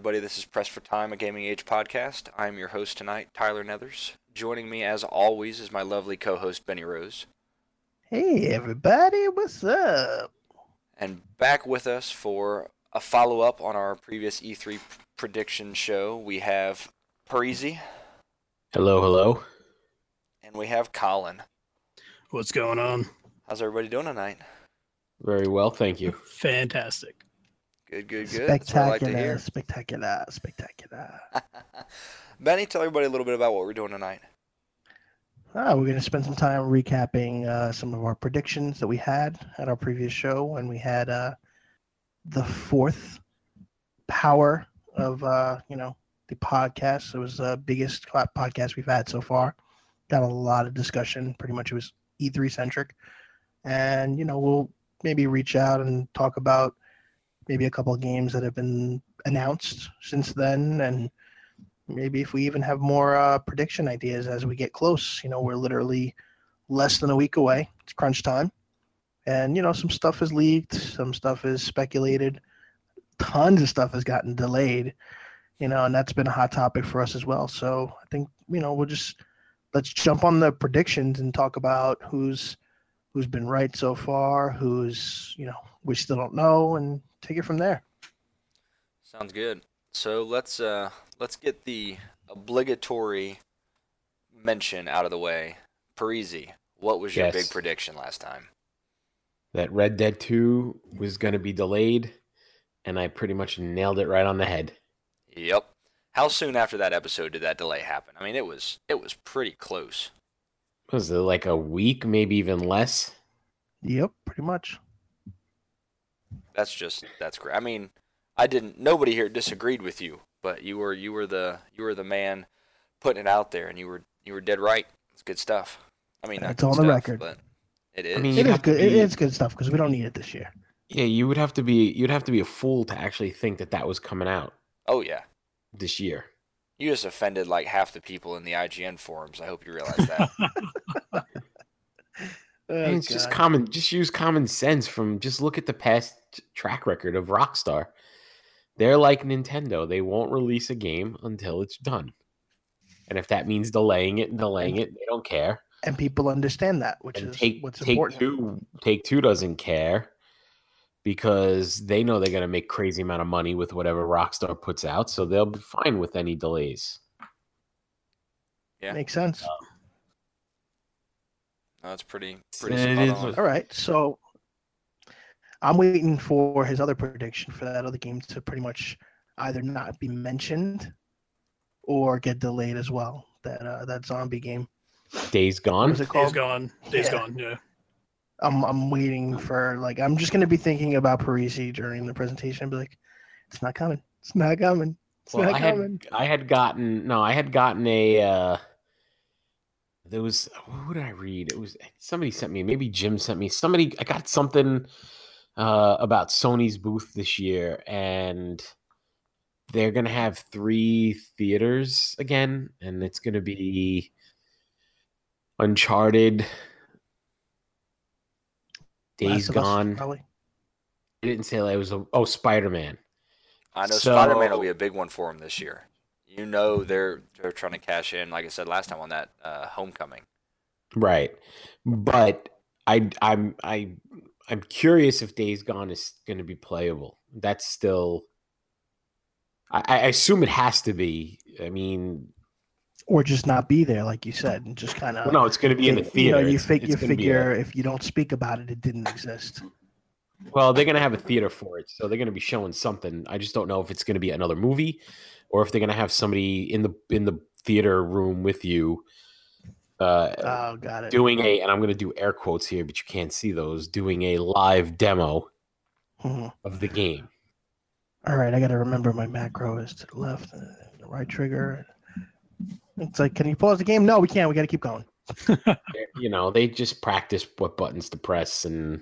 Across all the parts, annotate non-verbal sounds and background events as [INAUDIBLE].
Welcome back, everybody. This is Press for Time, a Gaming Age podcast. I'm your host tonight, Tyler Nethers. Joining me, as always, is my lovely co host, Benny Rose. Hey, everybody, what's up? And back with us for a follow up on our previous E3 prediction show, we have Parisi Hello, hello. and we have Colin. What's going on? How's everybody doing tonight? Very well, thank you. Fantastic. Good, good, good. I like to Spectacular, hear. spectacular, spectacular. [LAUGHS] Benny, tell everybody a little bit about what we're doing tonight. Ah, we're going to spend some time recapping uh, some of our predictions that we had at our previous show when we had uh, the fourth power of uh, you know the podcast. It was the biggest podcast we've had so far. Got a lot of discussion. Pretty much it was E3 centric, and you know we'll maybe reach out and talk about maybe a couple of games that have been announced since then, and maybe if we even have more uh, prediction ideas as we get close. You know, we're literally less than a week away. It's crunch time. And, you know, some stuff is leaked, some stuff is speculated, tons of stuff has gotten delayed, you know, and that's been a hot topic for us as well. So I think, you know, we'll just let's jump on the predictions and talk about who's who's been right so far, who's, you know, we still don't know and take it from there. Sounds good. So let's uh let's get the obligatory mention out of the way. Parisi, what was your Yes. big prediction last time? That Red Dead 2 was going to be delayed, and I pretty much nailed it right on the head. Yep. How soon after that episode did that delay happen? I mean, it was it was pretty close. Was it like a week, maybe even less? Yep, pretty much. That's just that's great. I mean, I didn't. Nobody here disagreed with you, but you were you were the you were the man putting it out there, and you were you were dead right. It's good stuff. I mean, It's good on the stuff, record. but it is. mean, It You'd is have to good. It be- is good stuff because we don't need it this year. Yeah, you would have to be you'd have to be a fool to actually think that that was coming out oh yeah, this year. you just offended like half the people in the IGN forums. I hope you realize that. [LAUGHS] Oh, And it's just common just use common sense from just look at the past track record of Rockstar. They're like Nintendo. They won't release a game until it's done. And if that means delaying it and delaying it, they don't care. and people understand that, which and is take what's take important. two take two doesn't care because they know they're gonna make crazy amount of money with whatever Rockstar puts out, so they'll be fine with any delays. Yeah. Makes sense. No, that's pretty pretty It spot is on. All right, so I'm waiting for his other prediction for that other game to pretty much either not be mentioned or get delayed as well. That uh, that zombie game. Days What gone. is it called? Days gone. Days Yeah. gone. Yeah. I'm I'm waiting for like I'm just gonna be thinking about Parisi during the presentation and be like, it's not coming. It's not coming. It's Well, not I had coming. I had gotten no, I had gotten a uh there was who did I read? It was somebody sent me, maybe Jim sent me somebody I got something uh about Sony's booth this year and they're gonna have three theaters again, and it's gonna be Uncharted, Days Last of Us, Gone. probably. They didn't say like it was a oh Spider Man. I know Spider-Man will be a big one for him this year. You know they're they're trying to cash in, like I said last time on that uh, Homecoming. Right. But I I'm I I'm curious if Days Gone is going to be playable. That's still I, I assume it has to be. I mean, Or just not be there, like you said, and just kind of well, no, it's going to be in the You theater. know, you, It's- fig- it's you figure a- if you don't speak about it, it didn't exist. well, they're going to have a theater for it, so they're going to be showing something. I just don't know if it's going to be another movie or if they're going to have somebody in the in the theater room with you uh Oh, got it. doing a and I'm going to do air quotes here, but you can't see those, doing a live demo Mhm. of the game. All right, I got to remember my macro is to the left, the right trigger. It's like, can you pause the game? No, we can't. We got to keep going. [LAUGHS] you know, they just practice what buttons to press and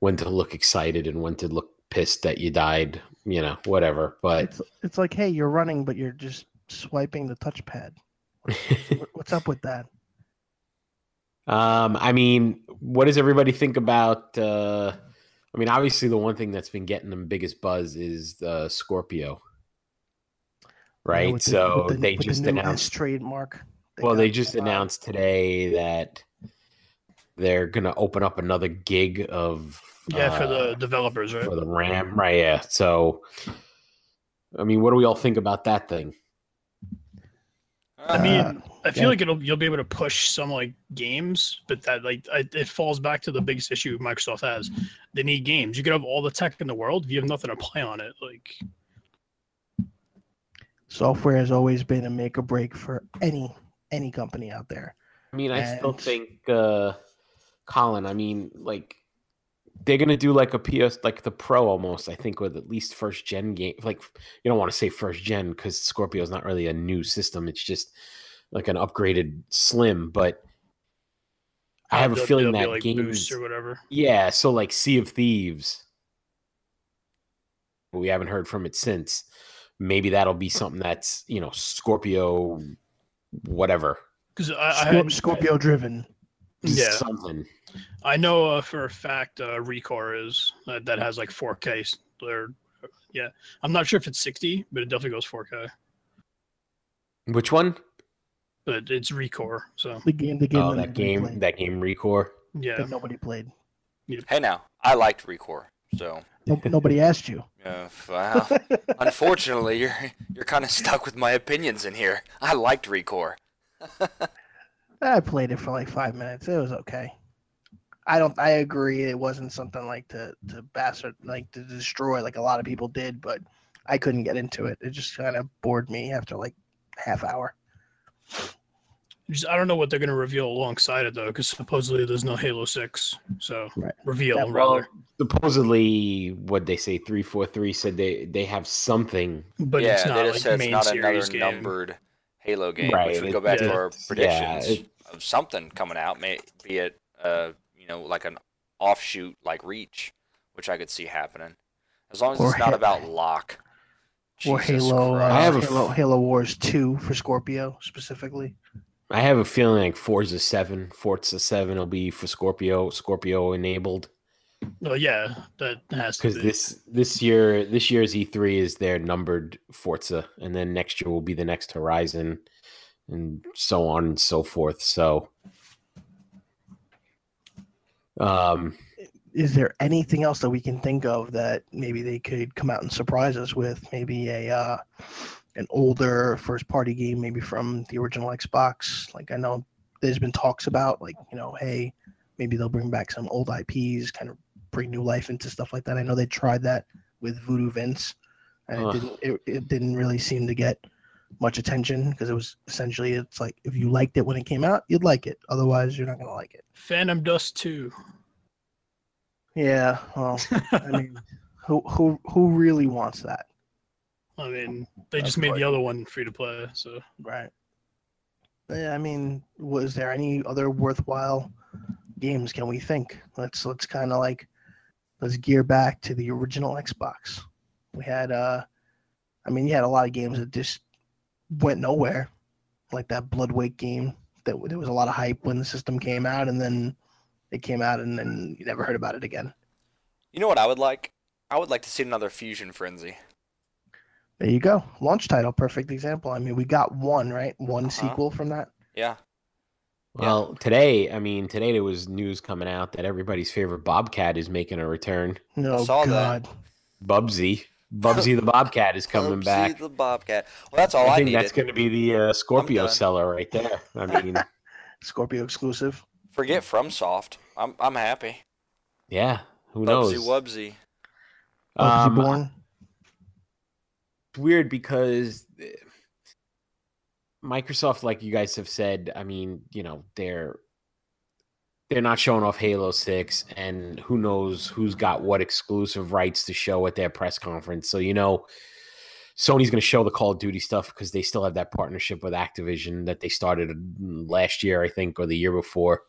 when to look excited and when to look pissed that you died, you know, whatever. But It's it's like, hey, you're running, but you're just swiping the touchpad. [LAUGHS] What- What's up with that? um, I mean, what does everybody think about uh I mean, obviously the one thing that's been getting them biggest buzz is uh Scorpio. right? the- so with the- they just the announced. trademark. Well, they just announced today that they're gonna open up another gig of Yeah, for uh, the developers, right? for the RAM, right? Yeah. So, I mean, what do we all think about that thing? I mean, Uh, I feel yeah. like it'll you'll be able to push some like games, but that like I, it falls back to the biggest issue Microsoft has. They need games. You could have all the tech in the world if you have nothing to play on it. Like software has always been a make or break for any any company out there. I mean, I still think, uh, Colin. I mean, like they're gonna do like a PS, like the Pro almost. I think with at least first gen game. Like you don't want to say first gen because Scorpio is not really a new system. It's just like an upgraded Slim. But I have a feeling that be, like, games, boosts or whatever. yeah. So like Sea of Thieves, but we haven't heard from it since. Maybe that'll be something that's you know Scorpio, whatever. Because I, I Scor- Scorpio driven. Yeah. something. I know uh, for a fact uh, Recore is uh, that has like 4K. Or yeah, I'm not sure if it's 60, but it definitely goes 4K. Which one? But it's Recore, so The game, the game, Oh, that that game, played, that game Recore. yeah. that nobody played. Hey now, I liked Recore, so No, nobody asked you. [LAUGHS] uh, well, unfortunately, you're you're kind of stuck with my opinions in here. I liked Recore. [LAUGHS] I played it for like five minutes. It was okay. I don't. I agree. It wasn't something like to to bastard like to destroy like a lot of people did, but I couldn't get into it. It just kind of bored me after like half hour. Just, I don't know what they're gonna reveal alongside it though, because supposedly there's no Halo Six. So Right. reveal That- rather, supposedly, what they say, three four three said they they have something. but yeah, it's not they like just said it's main not series game. numbered Halo game, Right, which would it- go back yeah, to our it's- yeah, predictions it- of something coming out. May be it uh you know like an offshoot like Reach, which I could see happening, as long as it's not Ha- about lock. or Jesus Halo. Uh, I have Halo, f- Halo Wars Two for Scorpio specifically. I have a feeling like Forza seven, Forza seven will be for Scorpio, Scorpio enabled Well, yeah, that has to because be. this this year this year's E three is their numbered Forza, and then next year will be the next Horizon, and so on and so forth. So, um, Is there anything else that we can think of that maybe they could come out and surprise us with? Maybe a uh, an older first party game, maybe from the original Xbox. Like I know there's been talks about, like you know, hey, maybe they'll bring back some old IPs, kind of bring new life into stuff like that. I know they tried that with Voodoo Vince, and it didn't it, it didn't really seem to get much attention because it was essentially it's like if you liked it when it came out, you'd like it. Otherwise, you're not gonna like it. Phantom Dust Two. Yeah, well, I mean, [LAUGHS] who who who really wants that, I mean, they Of just made the other one free to play. So right? Yeah, I mean, was there any other worthwhile games? Can we think? Let's let's kind of like let's gear back to the original Xbox. We had, uh, I mean, you had a lot of games that just went nowhere, like that Bloodwake game. That there was a lot of hype when the system came out, and then it came out, and then you never heard about it again. You know what I would like? I would like to see another Fusion Frenzy. There you go. Launch title, perfect example. I mean, we got one, right? One Uh-huh. sequel from that. Yeah. Yeah. well, today, I mean, today there was news coming out that everybody's favorite Bobcat is making a return. No saw that. God. Bubsy, Bubsy the Bobcat is coming Bubsy back. the Bobcat. Well, that's all I, I think needed. that's going to be the uh, Scorpio seller right there. I [LAUGHS] mean, Scorpio exclusive. Forget FromSoft. I'm I'm happy. yeah, who knows? Bubsy Wubsy. Bubsy Um, Born. it's weird because Microsoft, like you guys have said, I mean, you know, they're they're not showing off Halo Six, and who knows who's got what exclusive rights to show at their press conference. So you know, Sony's going to show the Call of Duty stuff because they still have that partnership with Activision that they started mm, last year, I think, or the year before,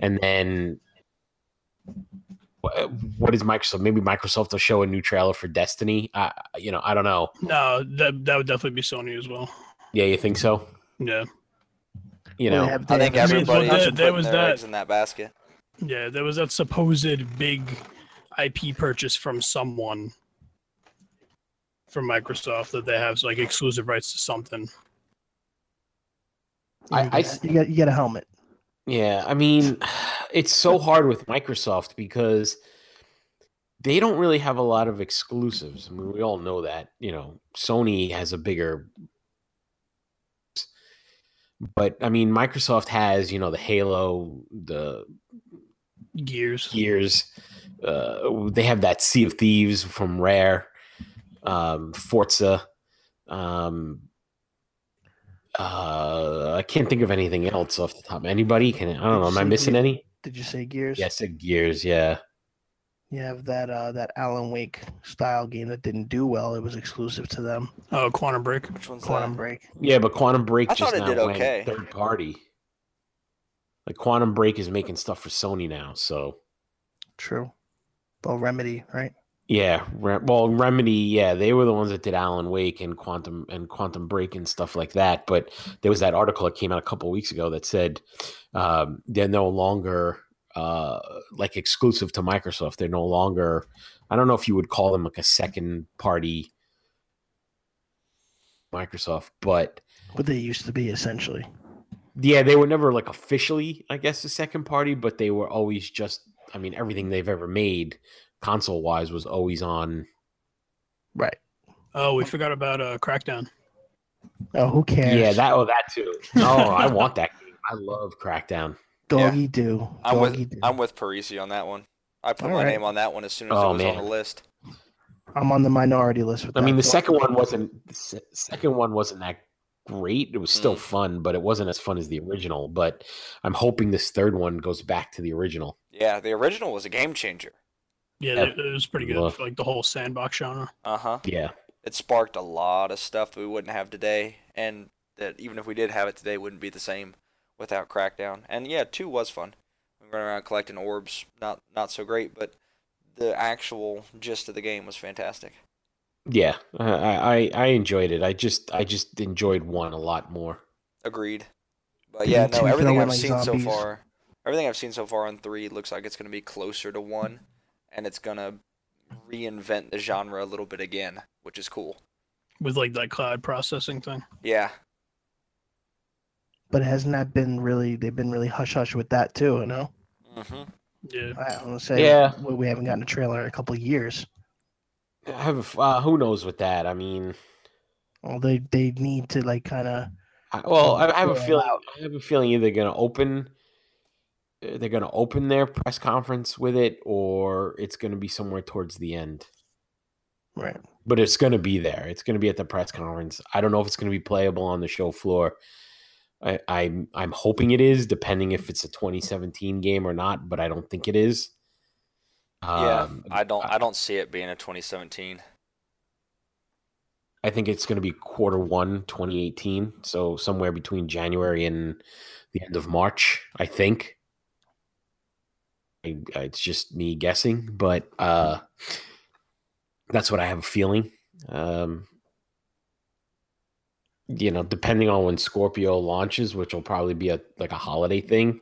and then. What is Microsoft? Maybe Microsoft will show a new trailer for Destiny. I, you know, I don't know. no, that that would definitely be Sony as well. Yeah, you think so? Yeah, You know, they I think have- mean, well, everybody there- is there putting was their that- eggs in that basket. yeah. There was that supposed big IP purchase from someone. from Microsoft that they have like exclusive rights to something. I- I you get you get a helmet. Yeah, I mean, [SIGHS] it's so hard with Microsoft because they don't really have a lot of exclusives. I mean, we all know that. You know, Sony has a bigger. But I mean, Microsoft has, you know, the Halo, the Gears. Gears. Uh, they have that Sea of Thieves from Rare, um, Forza. Um, uh, I can't think of anything else off the top. Anybody can? I don't know. Am I missing any? Did you say Gears? Yes, yeah, Gears. Yeah. You have that uh, that Alan Wake style game that didn't do well. It was exclusive to them. Oh, Quantum Break. Which one's Quantum that? Break. Yeah, but Quantum Break I just thought it now did went okay. third party. Like Quantum Break is making stuff for Sony now, so True. Well, Remedy, right? yeah. Re- well, Remedy, yeah, they were the ones that did Alan Wake and Quantum and Quantum Break and stuff like that. But there was that article that came out a couple weeks ago that said um, they're no longer uh, like exclusive to Microsoft. They're no longer. I don't know if you would call them like a second party Microsoft, but What they used to be, essentially. Yeah, they were never like officially, I guess, a second party, but they were always just. I mean, everything they've ever made, console wise, was always on. Right. Oh, we forgot about uh, Crackdown. Oh, who cares? Yeah, that oh that too. [LAUGHS] No, I want that game. I love Crackdown. Doggy do. I'm with do. I'm with Parisi on that one. I put All my right. name on that one as soon as Oh, it was on the list. I'm on the minority list with I that. mean, the Doggy second one wasn't. The second one wasn't that great. It was still Mm. fun, but it wasn't as fun as the original. But I'm hoping this third one goes back to the original. Yeah, the original was a game changer. Yeah, Yeah. it, it was pretty good Well- like the whole sandbox genre. Uh huh. Yeah, It sparked a lot of stuff that we wouldn't have today, and that even if we did have it today, wouldn't be the same without Crackdown. And yeah, two was fun. We run around collecting orbs, not not so great, but the actual gist of the game was fantastic. yeah. I, I I enjoyed it. I just I just enjoyed one a lot more. Agreed. But yeah, no, everything I've like, seen so far, everything I've seen so far on three looks like it's going to be closer to one, and it's going to reinvent the genre a little bit again, which is cool. with like that cloud processing thing. Yeah, But hasn't that been really? They've been really hush hush with that too. You know. hmm Yeah. I don't say. Yeah. We we haven't gotten a trailer in a couple of years. I have a f- uh, who knows with that. I mean, Well, they they need to like kind of. Well, I, I have a Go feeling. out. I have a feeling either going to open, uh, they're going to open their press conference with it, or it's going to be somewhere towards the end. Right. But it's going to be there. It's going to be at the press conference. I don't know if it's going to be playable on the show floor. I, I'm I'm hoping it is, depending if it's a 2017 game or not. But I don't think it is. yeah. Um, I don't, I don't see it being a 2017. I think it's going to be quarter one, 2018. So somewhere between January and the end of March, I think. I, it's just me guessing, but uh, that's what I have a feeling. Um, you know, depending on when Scorpio launches, which will probably be a like a holiday thing.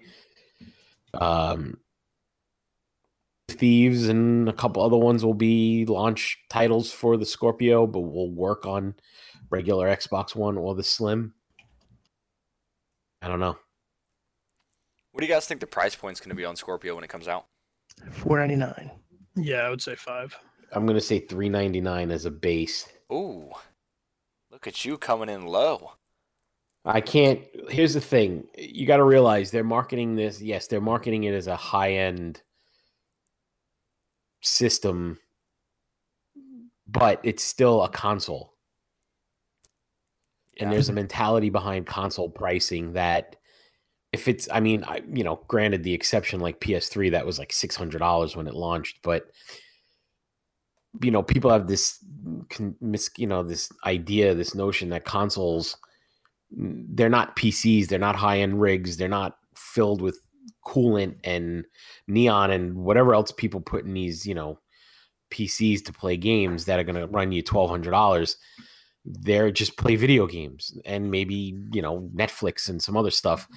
Um, Thieves and a couple other ones will be launch titles for the Scorpio, but we'll work on regular Xbox One or the Slim. I don't know. What do you guys think the price point's going to be on Scorpio when it comes out? Four ninety nine. Yeah, I would say five. I'm gonna say 399 as a base. Ooh, look at you coming in low. I can't. Here's the thing: you got to realize they're marketing this. Yes, they're marketing it as a high end system, but it's still a console. And there's a mentality behind console pricing that if it's, I mean, I, you know, granted the exception like PS3 that was like six hundred dollars when it launched, but you know, people have this, you know, this idea, this notion that consoles mm, they're not PCs, they're not high end rigs, they're not filled with coolant and neon and whatever else people put in these, you know, PCs to play games that are going to run you twelve hundred dollars. They're just play video games and maybe you know Netflix and some other stuff.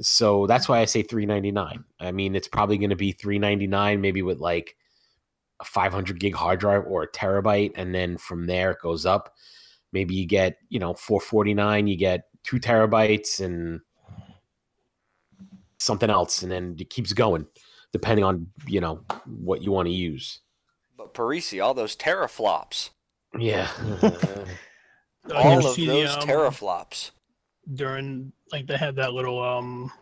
So that's why I say three ninety nine. I mean, it's probably going to be three ninety nine, maybe with like a 500 gig hard drive or a terabyte, and then from there it goes up. Maybe you get you know 449, you get two terabytes and something else, and then it keeps going depending on you know what you want to use. But Parisi, all those teraflops, Yeah. [LAUGHS] All of see those the, um, teraflops. during like they had that little um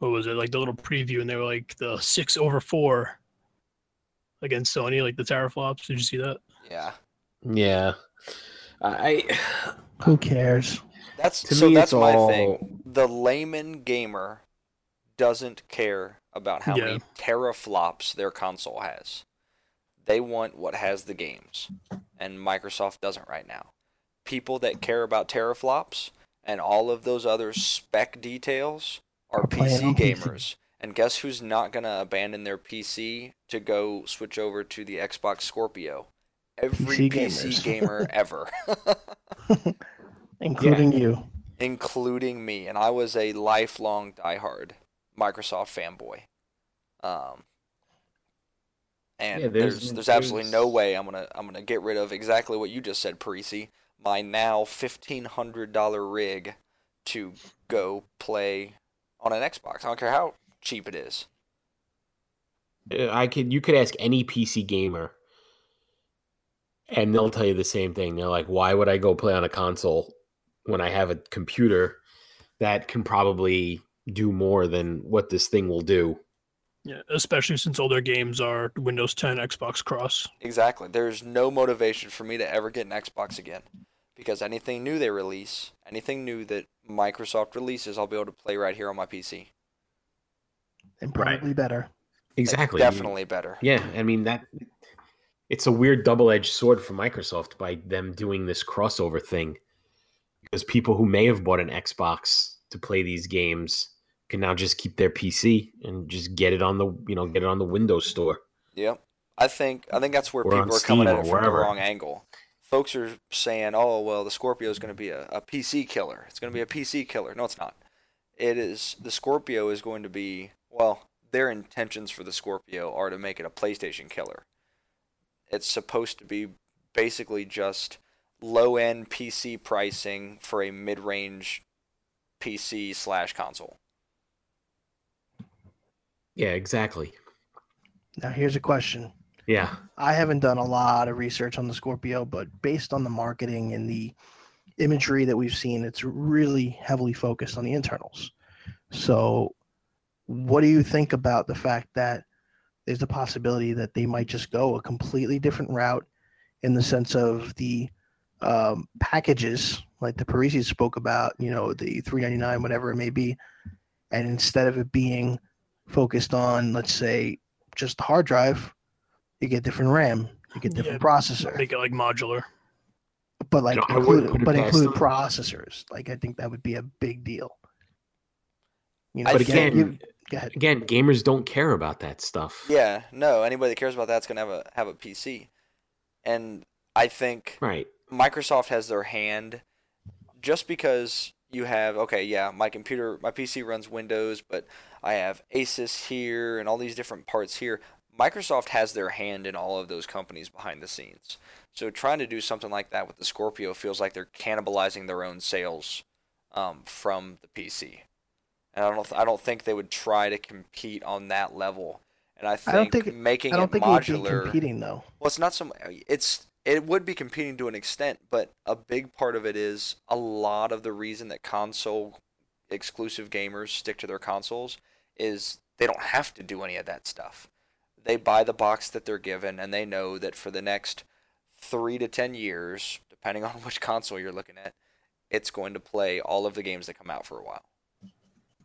what was it like the little preview and they were like the six over four against Sony like the teraflops did you see that Yeah, yeah. I [SIGHS] Who cares? that's To so. me, that's my all- thing. The layman gamer doesn't care about how many teraflops their console has. They want what has the games, and Microsoft doesn't right now. People that care about teraflops and all of those other spec details are Are PC on PC. gamers. And guess who's not going to abandon their PC to go switch over to the Xbox Scorpio? Every PC PC, [LAUGHS] gamer ever. [LAUGHS] Including you. including me, and I was a lifelong diehard Microsoft fanboy. Um, and Yeah, there's there's- there's, absolutely no way I'm gonna I'm gonna get rid of exactly what you just said, Parisi. My now fifteen hundred dollar rig to go play on an Xbox. I don't care how cheap it is. Uh, I could you could ask any PC gamer and they'll tell you the same thing. They're like, why would I go play on a console when I have a computer that can probably do more than what this thing will do? yeah especially since all their games are Windows 10 Xbox cross Exactly. There's no motivation for me to ever get an Xbox again. Because anything new they release, anything new that Microsoft releases, I'll be able to play right here on my PC. And Right. probably better. Exactly. Definitely better. Yeah, I mean that it's a weird double-edged sword for Microsoft by them doing this crossover thing. Because people who may have bought an Xbox to play these games can now just keep their PC and just get it on the, you know, get it on the Windows store. Yep. I think I think that's where Or people are coming at it from the wrong angle. Folks are saying, "Oh, well, the Scorpio is going to be a, a PC killer. It's going to be a PC killer." No, it's not. It is the Scorpio is going to be well. Their intentions for the Scorpio are to make it a PlayStation killer. It's supposed to be basically just low-end PC pricing for a mid-range PC slash console. Yeah, exactly. Now here's a question. Yeah. I haven't done a lot of research on the Scorpio, but based on the marketing and the imagery that we've seen, it's really heavily focused on the internals. So, what do you think about the fact that there's a possibility that they might just go a completely different route in the sense of the um, packages, like the Parisi spoke about, you know, the 399, whatever it may be, and instead of it being focused on, let's say, just the hard drive, you get different RAM, you get different Yeah, processor, make it like modular but like know, include, but include processors. Like I think that would be a big deal. You know, But think- again, you- go ahead. again, gamers don't care about that stuff. Yeah, no, anybody that cares about that's gonna have a have a PC, and I think Right. Microsoft has their hand just because you have okay, yeah, my computer, my PC runs Windows, but I have Asus here and all these different parts here. Microsoft has their hand in all of those companies behind the scenes. So trying to do something like that with the Scorpio feels like they're cannibalizing their own sales um, from the PC. And I don't, th- I don't think they would try to compete on that level. And I think, I don't think- making I don't it think it would be competing though. Well, it's not so. It's it would be competing to an extent, but a big part of it is a lot of the reason that console exclusive gamers stick to their consoles is they don't have to do any of that stuff. They buy the box that they're given, and they know that for the next three to ten years, depending [LAUGHS] on which console you're looking at, it's going to play all of the games that come out for a while,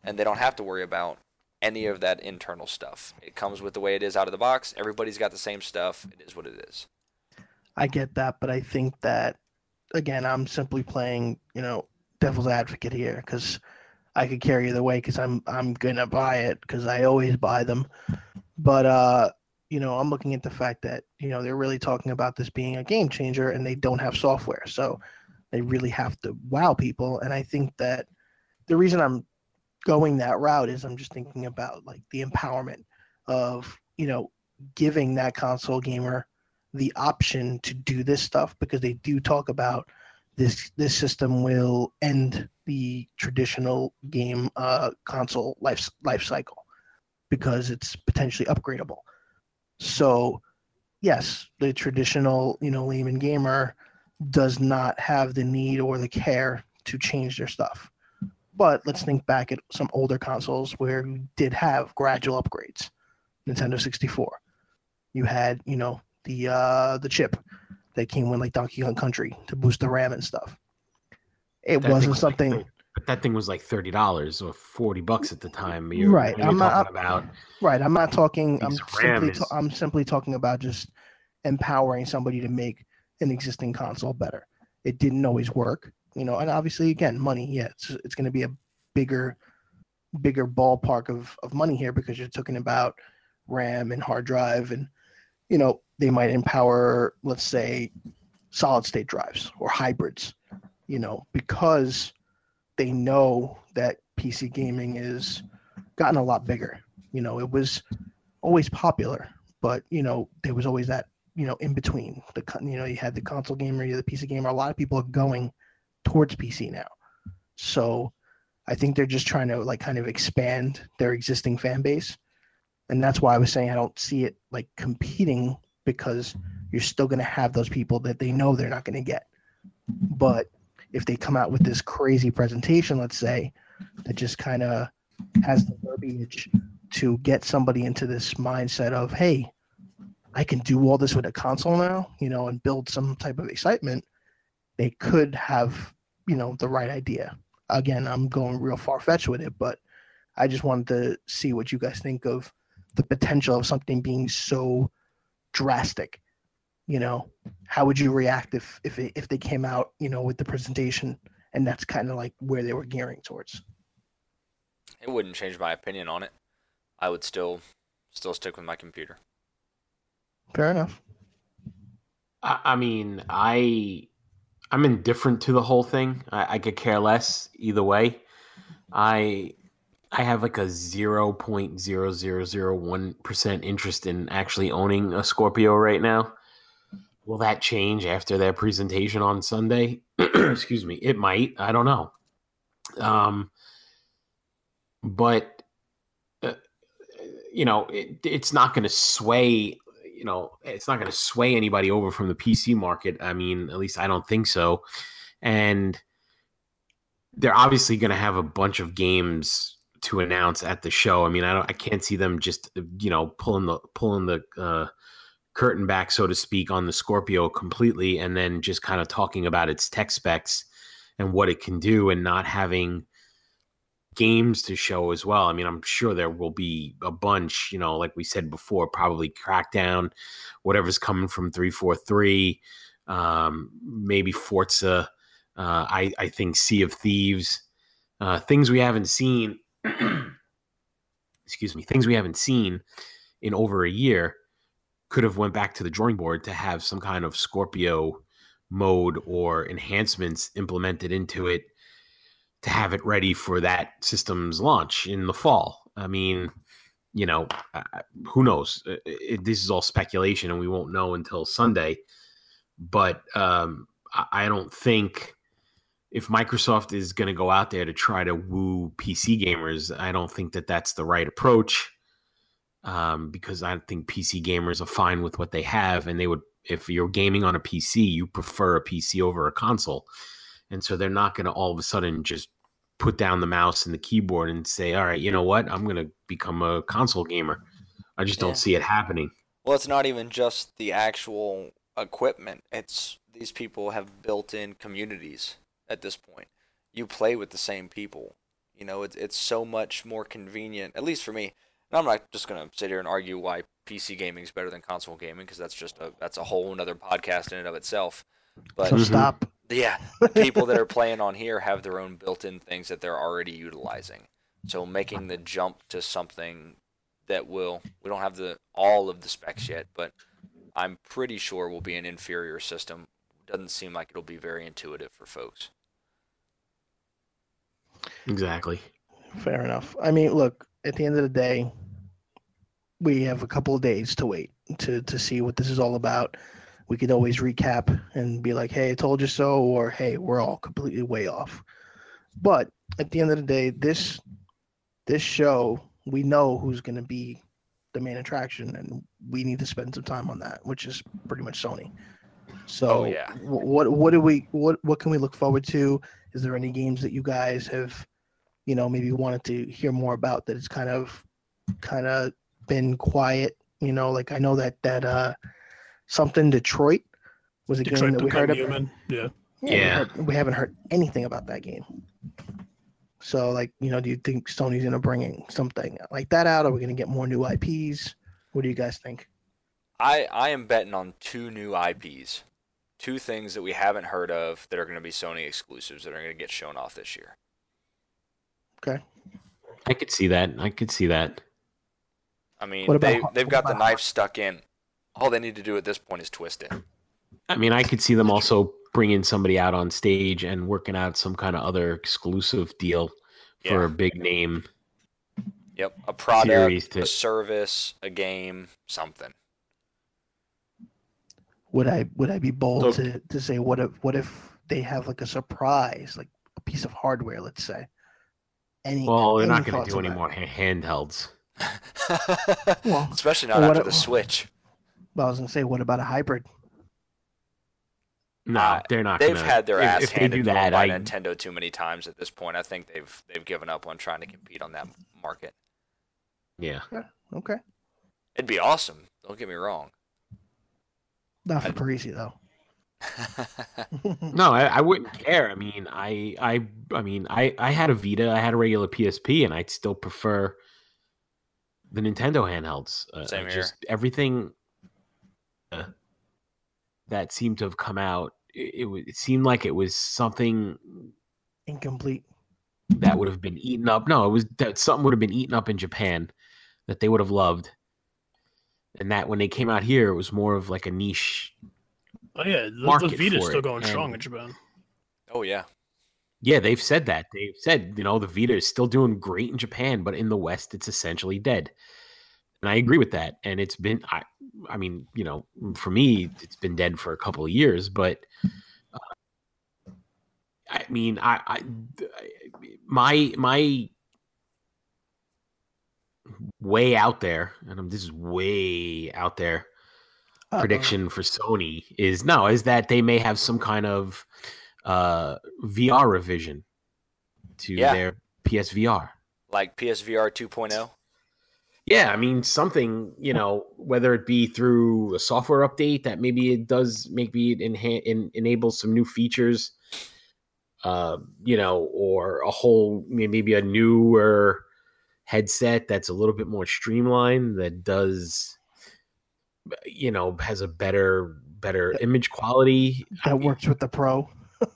and they don't have to worry about any of that internal stuff. It comes with the way it is out of the box. Everybody's got the same stuff. It is what it is. I get that, but I think that again, I'm simply playing, you know, devil's advocate here because I could carry the way because I'm I'm gonna buy it because I always buy them. But uh, you know, I'm looking at the fact that you know they're really talking about this being a game changer, and they don't have software, so they really have to wow people. And I think that the reason I'm going that route is I'm just thinking about like the empowerment of you know giving that console gamer the option to do this stuff because they do talk about this this system will end the traditional game uh, console life life cycle because it's potentially upgradable. So, yes, the traditional you know layman gamer does not have the need or the care to change their stuff. But let's think back at some older consoles where you did have gradual upgrades. Nintendo 64. You had, you know, the uh the chip that came with like Donkey Kong Country to boost the RAM and stuff. It That wasn't was like something thir- but that thing was like thirty dollars or forty bucks at the time. You're, Right, You're I'm not- talking about right. I'm not talking I'm Piece of RAM simply is- I'm simply talking about just empowering somebody to make an existing console better. It didn't always work, you know, and obviously again, money, yeah, it's it's going to be a bigger bigger ballpark of of money here because you're talking about RAM and hard drive and you know, they might empower let's say solid state drives or hybrids, you know, because they know that PC gaming is gotten a lot bigger. You know, it was always popular, but you know, there was always that you know in between. The you know, you had the console gamer, you had the PC gamer. A lot of people are going towards PC now, so I think they're just trying to like kind of expand their existing fan base, and that's why I was saying I don't see it like competing because you're still going to have those people that they know they're not going to get. But if they come out with this crazy presentation, let's say, that just kind of has the verbiage to get somebody into this mindset of, hey, I can do all this with a console now, you know, and build some type of excitement, they could have, you know, the right idea. Again, I'm going real far fetched with it, but I just wanted to see what you guys think of the potential of something being so drastic. You know, how would you react if if it, if they came out, you know, with the presentation and that's kind of like where they were gearing towards? It wouldn't change my opinion on it. I would still still stick with my computer. Fair enough. I, I mean, I I'm indifferent to the whole thing. I, I could care less either way. I I have like a zero point zero zero zero one percent interest in actually owning a Scorpio right now. Will that change after their presentation on Sunday? [CLEARS THROAT] Excuse me. It might. I don't know. Um, but uh, you know, it, it's not going to sway you know, it's not going to sway anybody over from the PC market. I mean, at least I don't think so. And they're obviously going to have a bunch of games to announce at the show. I mean, I don't, I can't see them just, you know, pulling the pulling the uh, curtain back, so to speak, on the Scorpio completely, and then just kind of talking about its tech specs and what it can do, and not having games to show as well. I mean, I'm sure there will be a bunch, you know, like we said before, probably Crackdown, whatever's coming from 343, um, maybe Forza, uh, I, I think Sea of Thieves, uh, things we haven't seen, [CLEARS THROAT] excuse me, things we haven't seen in over a year could have went back to the drawing board to have some kind of Scorpio mode or enhancements implemented into it to have it ready for that system's launch in the fall. I mean, you know, uh, who knows? It, it, this is all speculation, and we won't know until Sunday. But um, I, I don't think if Microsoft is going to go out there to try to woo PC gamers, I don't think that that's the right approach. Um, because I think PC gamers are fine with what they have, and they would, if you're gaming on a PC, you prefer a PC over a console and so they're not going to all of a sudden just put down the mouse and the keyboard and say all right you know what i'm going to become a console gamer i just don't see it happening Well, it's not even just the actual equipment. It's these people have built-in communities at this point. You play with the same people. You know, it's it's so much more convenient, at least for me. And I'm not just gonna sit here and argue why PC gaming is better than console gaming because that's just a that's a whole another podcast in and of itself. But so stop. Yeah, the people that are playing on here have their own built-in things that they're already utilizing. So making the jump to something that will we don't have the all of the specs yet, but I'm pretty sure will be an inferior system. Doesn't seem like it'll be very intuitive for folks. exactly Fair enough. I mean, look, at the end of the day, we have a couple of days to wait to to see what this is all about. We could always recap and be like, "Hey, I told you so," or "Hey, we're all completely way off." But at the end of the day, this this show, we know who's going to be the main attraction, and we need to spend some time on that, which is pretty much Sony. So, Oh, yeah. what what do we what what can we look forward to? Is there any games that you guys have, you know, maybe wanted to hear more about that it's kind of kind of been quiet? You know, like I know that that uh something Detroit was a game Detroit that we Become heard about. Human. Yeah. we Yeah. heard- we haven't heard anything about that game. So, like, you know, do you think Sony's gonna bring in something like that out? Are we gonna get more new IPs? What do you guys think? I I am betting on two new IPs, two things that we haven't heard of that are going to be Sony exclusives that are going to get shown off this year. Okay. I could see that. I could see that. I mean, What about they Har- they've what got the about knife stuck in. All they need to do at this point is twist it. I mean, I could see them also bringing somebody out on stage and working out some kind of other exclusive deal for Yeah. a big name. Yep, a product, Series to- a service, a game, something. Would I would I be bold So- to, to say what if what if they have like a surprise, like a piece of hardware, let's say? Any Well, they're any not going to do any that? more handhelds. [LAUGHS] Well, Especially not after what- the Switch. Well, I was gonna say, what about a hybrid? No, Uh, they're not. They've gonna, had their if, ass if handed to them by I, Nintendo too many times at this point. I think they've they've given up on trying to compete on that market. yeah, Okay, It'd be awesome. Don't get me wrong. not for I- Parisi though. [LAUGHS] no, I, I wouldn't care. I mean, I, I, I mean, I, I had a Vita, I had a regular PSP, and I'd still prefer the Nintendo handhelds. Uh, Same here. Just everything Uh-huh. that seemed to have come out, it, it, it seemed like it was something Incomplete. that would have been eaten up. No, it was that something would have been eaten up in Japan that they would have loved. And that when they came out here, it was more of like a niche. Oh yeah, the, the Market Vita's still it, going strong in Japan. oh yeah. Yeah, they've said that. They've said, you know, the Vita is still doing great in Japan, but in the West, it's essentially dead. And I agree with that. And it's been, I, I mean, you know, for me, it's been dead for a couple of years. But uh, I mean, I, I, my, my way out there, and I'm, this is way out there Uh-oh. prediction for Sony is no, is that they may have some kind of uh VR revision to Yeah. their PSVR. Like PSVR 2.0. Yeah, I mean something, you know, whether it be through a software update that maybe it does maybe it enha- en- enables some new features uh, you know, or a whole maybe a newer headset that's a little bit more streamlined that does you know, has a better better image quality. I that mean, works with the Pro. [LAUGHS]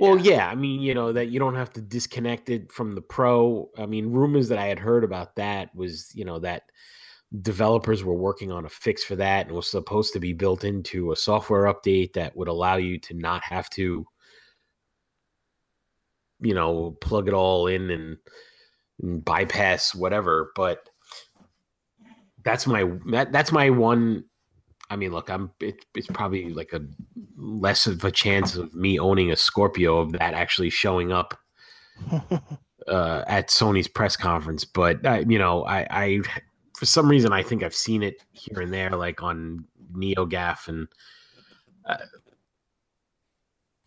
Well, Yeah. yeah. I mean, you know, that you don't have to disconnect it from the pro. I mean, rumors that I had heard about that was, you know, that developers were working on a fix for that and was supposed to be built into a software update that would allow you to not have to, you know, plug it all in and, and bypass whatever. But that's my that that's my one. I mean, look, I'm it, it's probably like a less of a chance of me owning a Scorpio of that actually showing up [LAUGHS] uh, at Sony's press conference. But uh, you know, I, I for some reason I think I've seen it here and there, like on NeoGaf and. Uh,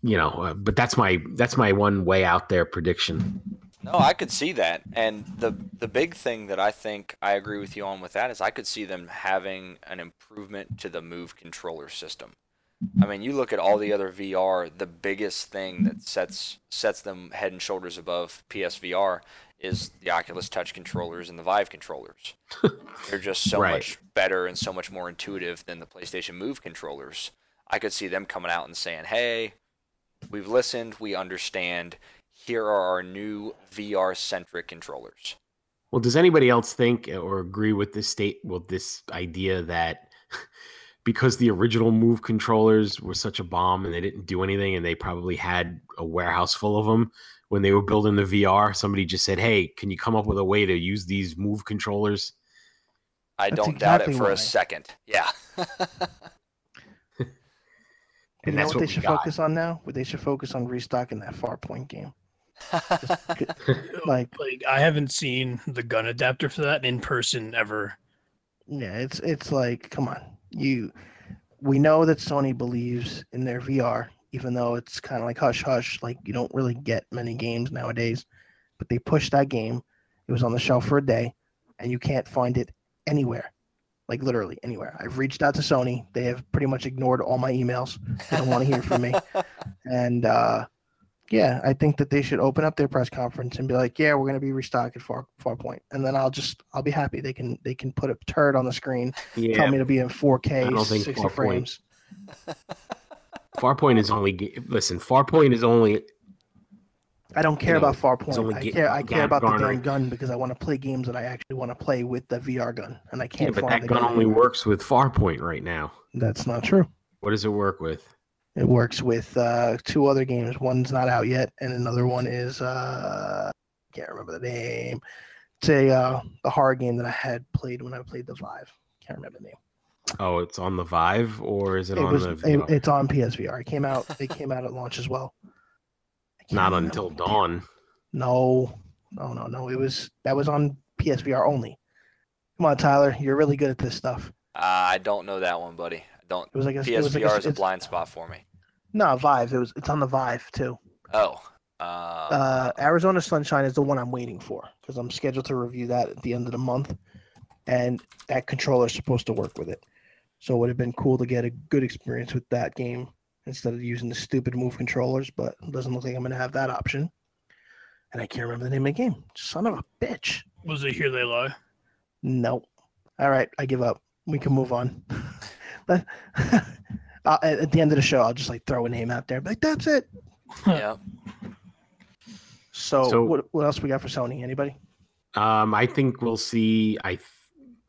you know, uh, but that's my that's my one way out there prediction. No, I could see that. And the the big thing that I think I agree with you on with that is I could see them having an improvement to the Move controller system. I mean, you look at all the other VR, the biggest thing that sets sets them head and shoulders above PSVR is the Oculus Touch controllers and the Vive controllers. [LAUGHS] They're just so Right. much better and so much more intuitive than the PlayStation Move controllers. I could see them coming out and saying, "Hey, we've listened, we understand. Here are our new VR centric controllers." Well, does anybody else think or agree with this state with this idea that [LAUGHS] because the original move controllers were such a bomb and they didn't do anything and they probably had a warehouse full of them when they were building the VR, somebody just said, "Hey, can you come up with a way to use these move controllers?" I That's don't doubt it for why. a second. Yeah. [LAUGHS] You And know that's what what they should got. focus on now? What they should focus on restocking that Farpoint game. [LAUGHS] [LAUGHS] Like- like I haven't seen the gun adapter for that in person ever. Yeah, it's it's like, come on, you. We know that Sony believes in their VR, even though it's kind of like hush hush. Like you don't really get many games nowadays, but they pushed that game. It was on the shelf for a day, and you can't find it anywhere, like literally anywhere. I've reached out to Sony. They have pretty much ignored all my emails. They don't want to hear from me. [LAUGHS] And uh, yeah, I think that they should open up their press conference and be like, "Yeah, we're going to be restocking Far Farpoint," and then I'll just I'll be happy. They can they can put a turd on the screen, Yeah, tell me to be in 4K, I don't think 60 Farpoint- frames. [LAUGHS] Farpoint is only. Listen, Farpoint is only. I don't care You know, about Farpoint. only I care I care about the damn gun because I want to play games that I actually want to play with the VR gun, and I can't but find that the gun gun. only works with Farpoint right now. That's not true. What does it work with? It works with uh, two other games. One's not out yet, and another one is uh, can't remember the name. It's a uh, a horror game that I had played when I played the Vive. Can't remember the name. Oh, it's on the Vive or is it, It on was the? it, VR? it's on PSVR. It came out. It [LAUGHS] came out at launch as well. Can't Not remember. until dawn. No, no, no, no. It was that was on PSVR only. Come on, Tyler. You're really good at this stuff. Uh, I don't know that one, buddy. I don't. It was like a it was like PSVR is a blind spot for me. No, Vive. It was. It's on the Vive too. Oh. Uh, Uh, Arizona Sunshine is the one I'm waiting for because I'm scheduled to review that at the end of the month, and that controller is supposed to work with it. So it would have been cool to get a good experience with that game instead of using the stupid move controllers. But it doesn't look like I'm going to have that option. And I can't remember the name of the game. Son of a bitch. Was it Here They Lie? No. All right, I give up. We can move on. [LAUGHS] But [LAUGHS] uh, at at the end of the show, I'll just like throw a name out there. Like that's it. [LAUGHS] yeah. So, So- what, what else we got for Sony? Anybody? Um, I think we'll see. I, th-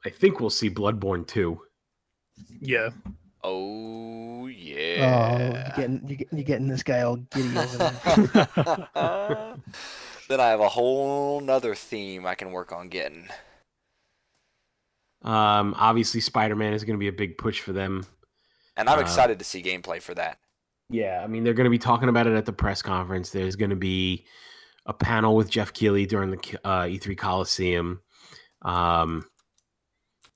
I think we'll see Bloodborne too. Yeah. Oh Oh, yeah. you're getting you get- you're getting this guy all giddy over there. [LAUGHS] then I have a whole nother theme I can work on getting. Um, obviously Spider Man is going to be a big push for them. And I'm Uh, excited to see gameplay for that. Yeah, I mean they're going to be talking about it at the press conference. There's going to be a panel with Geoff Keighley during the uh, E3 Coliseum. Um,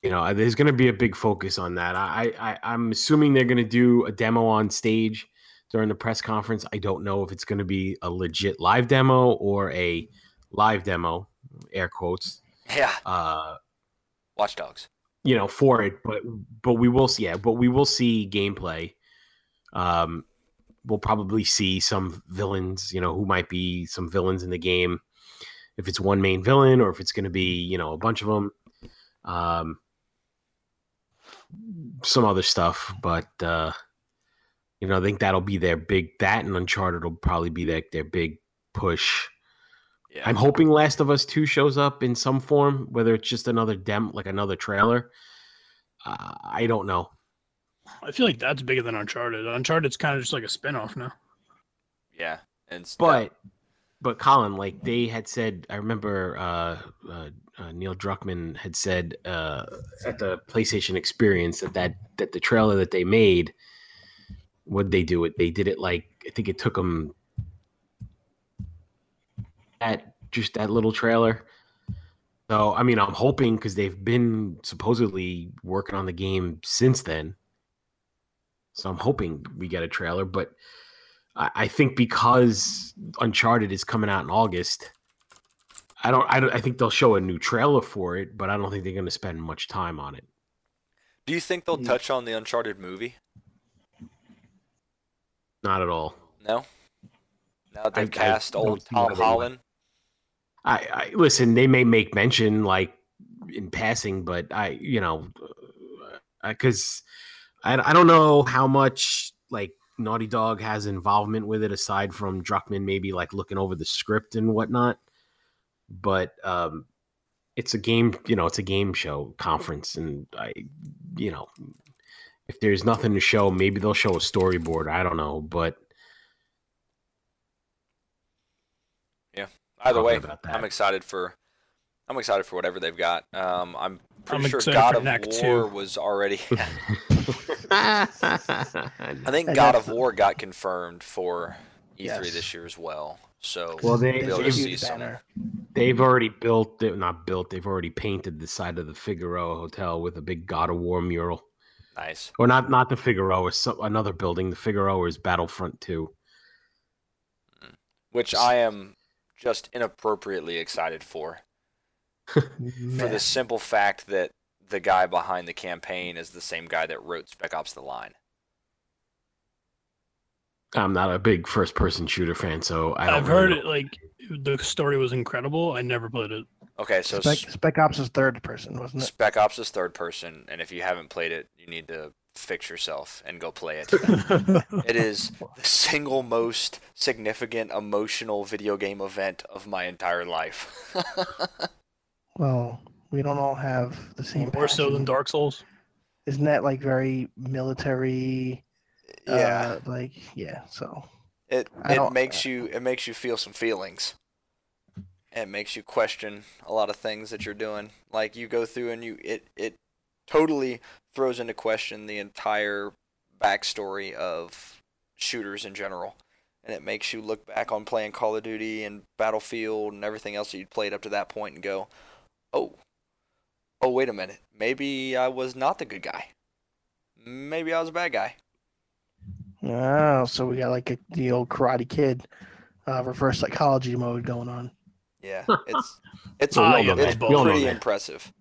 you know, there's going to be a big focus on that. I, I I'm assuming they're going to do a demo on stage during the press conference. I don't know if it's going to be a legit live demo or a live demo, air quotes. Yeah. Uh, Watch Dogs. you know for it but but we will see yeah but we will see gameplay. Um we'll probably see some villains you know who might be some villains in the game. If it's one main villain or if it's going to be you know a bunch of them um some other stuff but uh you know i think that'll be their big that and uncharted will probably be their, their big push Yeah. I'm hoping Last of Us 2 shows up in some form, whether it's just another dem, like another trailer. Uh, I don't know. I feel like that's bigger than Uncharted. Uncharted's kind of just like a spin-off now. yeah. And s- But, but Colin, like they had said, I remember uh, uh, uh, Neil Druckmann had said uh, at the PlayStation Experience that, that that the trailer that they made, what they do it? They did it like I think it took them at just that little trailer. So I mean, I'm hoping because they've been supposedly working on the game since then. So I'm hoping we get a trailer, but I, I think because Uncharted is coming out in August, I don't, I don't. I think they'll show a new trailer for it, but I don't think they're going to spend much time on it. do you think they'll Mm. touch on the Uncharted movie? Not at all. No. Now that they've I cast don't old Tom. Holland. I, I listen. They may make mention like in passing, but I, you know, because I, I don't know how much like Naughty Dog has involvement with it aside from Druckmann maybe like looking over the script and whatnot. But um, it's a game, you know, it's a game show conference, and I, you know, if there's nothing to show, maybe they'll show a storyboard. I don't know, but Either Talking way. I'm excited for I'm excited for whatever they've got. Um, I'm pretty I'm sure God of War 2. was already. I [LAUGHS] [LAUGHS] I think And God of War got confirmed for E3 Yes. this year as well. So Well, they- we'll be able to see some. They've already built, they not built, they've already painted the side of the Figueroa Hotel with a big God of War mural. Nice. Or not, not the Figueroa, some, another building. The Figueroa is Battlefront 2. Which I am just inappropriately excited for. [LAUGHS] For the simple fact that the guy behind the campaign is the same guy that wrote Spec Ops The Line. I'm not a big first person shooter fan, so I don't I've really heard know. it like the story was incredible. I never played it. Okay, so Spec, Spec Ops is third person, wasn't it? Spec Ops is third person, and if you haven't played it, you need to fix yourself and go play it. It is the single most significant emotional video game event of my entire life. [LAUGHS] Well, we don't all have the same. More so than. Dark Souls. Isn't that like very military? yeah, Uh, like yeah. So it I it don't- makes you it makes you feel some feelings. It makes you question a lot of things that you're doing. Like you go through and you it it totally throws into question the entire backstory of shooters in general. And it makes you look back on playing Call of Duty and Battlefield and everything else that you'd played up to that point and go, oh, oh, wait a minute. Maybe I was not the good guy. Maybe I was a bad guy. oh, so we got like a, the old Karate Kid, uh, reverse psychology mode going on. Yeah, it's it's, [LAUGHS] we it's that. We pretty that. impressive.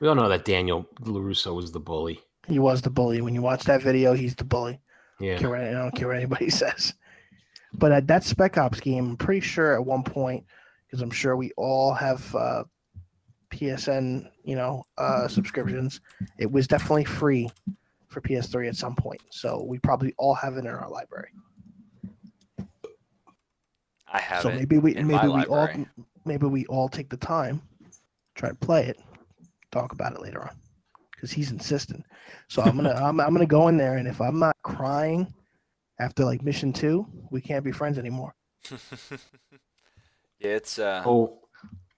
We all know that Daniel LaRusso was the bully. He was the bully. When you watch that video, he's the bully. Yeah. care what, I don't care what anybody [LAUGHS] says. But at that Spec Ops game, I'm pretty sure at one point, because I'm sure we all have uh, PSN, you know, uh, subscriptions. It was definitely free for PS3 at some point, so we probably all have it in our library. I have so it. maybe we in maybe my we all maybe we all take the time, try to play it, talk about it later on, because he's insistent. So I'm gonna [LAUGHS] I'm, I'm gonna go in there, and if I'm not crying after like mission two, we can't be friends anymore. [LAUGHS] yeah, it's uh, Oh,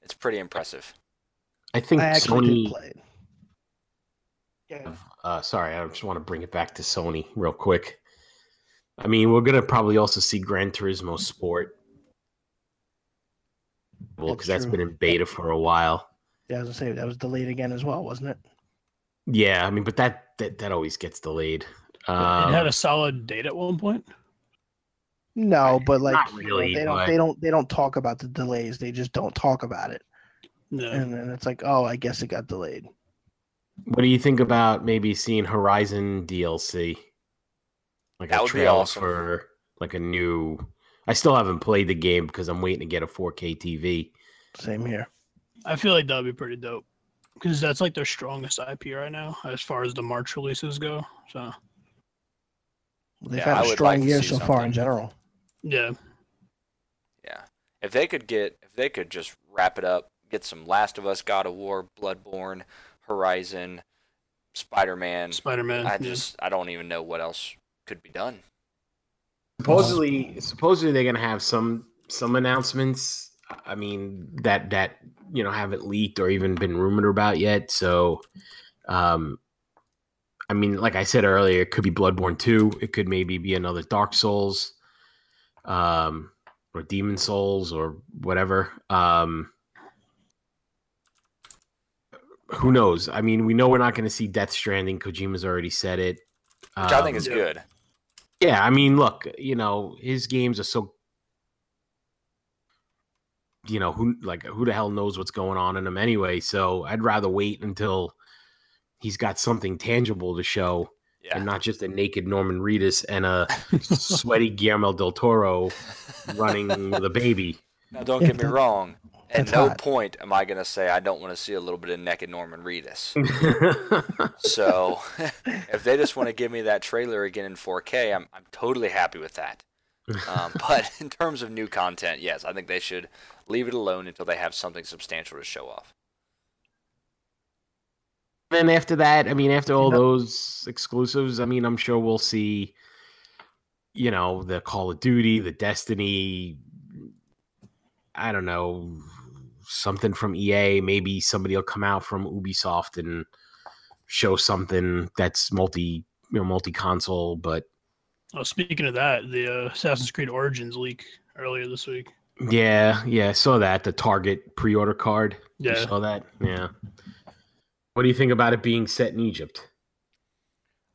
it's pretty impressive. I think I actually Sony. did play it. Yeah. Uh, sorry, I just want to bring it back to Sony real quick. I mean, we're gonna probably also see Gran Turismo Sport. Well, because that's true. been in beta for a while. Yeah, I was gonna say that was delayed again as well, wasn't it? Yeah, I mean, but that that, that always gets delayed. it Um, had a solid date at one point. No, but like Not you know, really, they don't but- they don't they don't talk about the delays. They just don't talk about it, No. and then it's like, oh, I guess it got delayed. what do you think about maybe seeing Horizon DLC? Like That a would be awesome. for like a new. I still haven't played the game because I'm waiting to get a 4K TV. Same here. I feel like that'd be pretty dope. Because that's like their strongest IP right now, as far as the March releases go. So They've Yeah, had I a would strong like year see so far in general. yeah, Yeah, if they could get if they could just wrap it up, get some Last of Us, God of War, Bloodborne, Horizon, Spider Man. Spider Man. I just I don't even know what else could be done. Supposedly, supposedly they're gonna have some some announcements. I mean that that you know haven't leaked or even been rumored about yet. So, um, I mean, like I said earlier, it could be Bloodborne two. It could maybe be another Dark Souls, um, or Demon Souls or whatever. Um, who knows? I mean, we know we're not going to see Death Stranding. Kojima's already said it. Which I think Um, is good. yeah, I mean, look, you know, his games are so you know, who like who the hell knows what's going on in them anyway, so I'd rather wait until he's got something tangible to show Yeah. and not just a naked Norman Reedus and a [LAUGHS] sweaty Guillermo del Toro running with a baby. [LAUGHS] Now, don't get me wrong. At that's no hot. point am I gonna say I don't want to see a little bit of naked Norman Reedus. [LAUGHS] So if they just want to give me that trailer again in 4K, I'm I'm totally happy with that. Um, [LAUGHS] but in terms of new content, yes, I think they should leave it alone until they have something substantial to show off. then after that, I mean, after all Yep. those exclusives, I mean, I'm sure we'll see, you know, the Call of Duty, the Destiny, I don't know, something from EA. Maybe somebody will come out from Ubisoft and show something that's multi you know multi console. But Oh, speaking of that, the uh, Assassin's Creed Origins leak earlier this week. yeah, yeah, I saw that the Target pre order card. You Yeah, saw that? Yeah. What do you think about it being set in Egypt?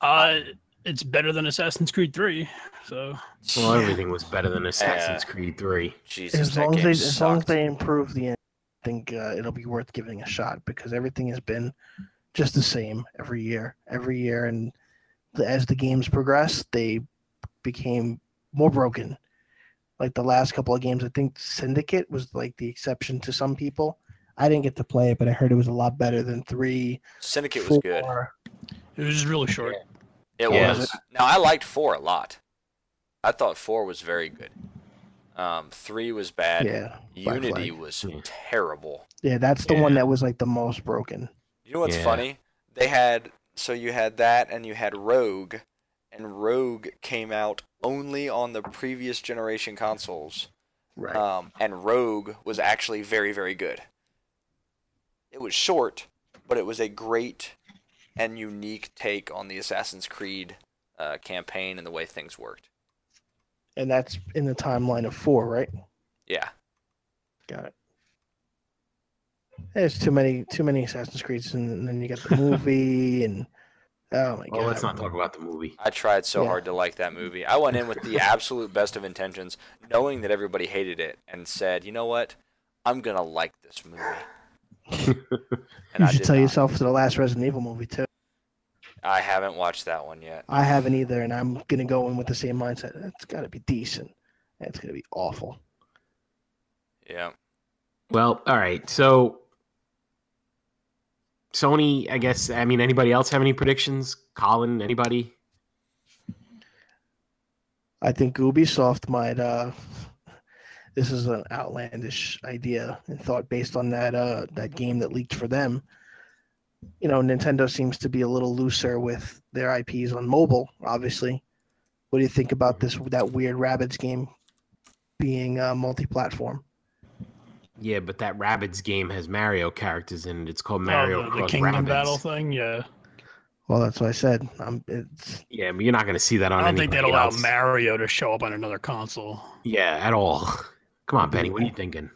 uh, it's better than Assassin's Creed Three. So Well, everything was better than Assassin's Creed 3. Jesus, as that long as game they as long as they improve the end, I think uh, it'll be worth giving a shot because everything has been just the same every year, every year, and the, as the games progress, they became more broken. Like the last couple of games, I think Syndicate was like the exception to some people. I didn't get to play it, but I heard it was a lot better than three. Syndicate was good. it was just really short. It Yeah. was. Now I liked four a lot. I thought four was very good. Um, three was bad. Yeah, Unity Flag. was Yeah. terrible. yeah, that's the Yeah. one that was like the most broken. You know what's Yeah. funny? They had so you had that and you had Rogue, and Rogue came out only on the previous generation consoles. Right. Um, and Rogue was actually very very good. It was short, but it was a great and unique take on the Assassin's Creed uh, campaign and the way things worked. and that's in the timeline of four, right? Yeah. Got it. There's too many too many Assassin's Creeds, and then you got the [LAUGHS] movie, and oh my god. Well, let's not talk about the movie. I tried so Yeah. hard to like that movie. I went in with the [LAUGHS] absolute best of intentions, knowing that everybody hated it, and said, "You know what? I'm gonna like this movie." [LAUGHS] And You I should tell not. yourself to the last Resident Evil movie too. I haven't watched that one yet. I haven't either, and I'm gonna go in with the same mindset. It's got to be decent. It's gonna be awful. Yeah. Well, all right. So Sony, I guess. I mean, anybody else have any predictions? Colin, anybody? I think Ubisoft might. uh This is an outlandish idea and thought based on that uh that game that leaked for them. You know, Nintendo seems to be a little looser with their IPs on mobile. Obviously, what do you think about this? That weird Rabbids game being uh, multi-platform. Yeah, but that Rabbids game has Mario characters in it. It's called Oh, Mario the, the Cross Kingdom Rabbids. Battle thing. Yeah, Well, that's what I said. Um, it's Yeah, but you're not going to see that on I don't think they'd allow else. Mario to show up on another console. Yeah, at all. [LAUGHS] Come on, Benny. What are you thinking?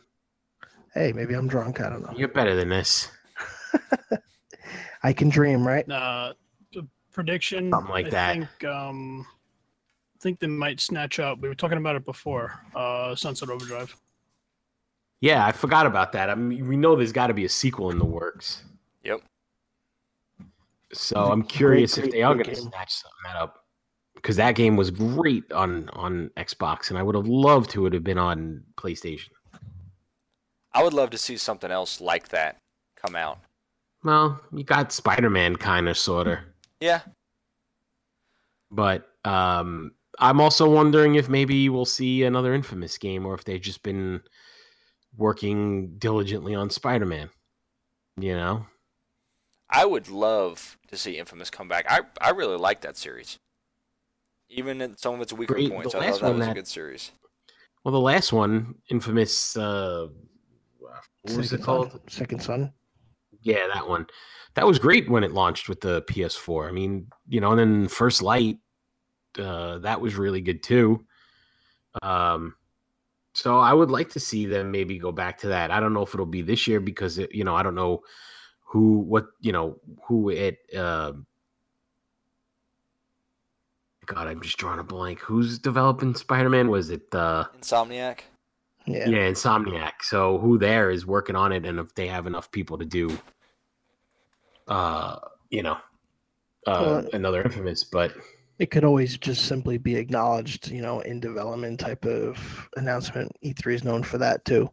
hey, maybe I'm drunk. I don't know. You're better than this. [LAUGHS] I can dream, right? Uh, the prediction. Something like I that. Think, um, I think they might snatch up. We were talking about it before. Uh, Sunset Overdrive. Yeah, I forgot about that. I mean, we know there's got to be a sequel in the works. Yep. So I'm curious great, if they are going to game. snatch something that up because that game was great on on Xbox, and I would have loved to it have been on PlayStation. I would love to see something else like that come out. Well, you got Spider Man, kind of, sort of, Yeah. but um, I'm also wondering if maybe we'll see another Infamous game, or if they've just been working diligently on Spider Man. You know, I would love to see Infamous come back. I I really like that series. Even in some of its weaker Great. points, The I last thought that one was a good series. well, the last one, Infamous. Uh, what was it called? Son. Second Son. Yeah, that one. That was great when it launched with the PS4. I mean, you know, and then First Light, uh, that was really good too. Um, so I would like to see them maybe go back to that. I don't know if it'll be this year because it, you know I don't know who what you know who it. Uh, God, I'm just drawing a blank. Who's developing Spider-Man? Was it uh, Insomniac. Yeah. yeah, Insomniac. So who there is working on it, and if they have enough people to do, uh, you know, uh, Well, another infamous. But It could always just simply be acknowledged, you know, in development type of announcement. E3 is known for that too.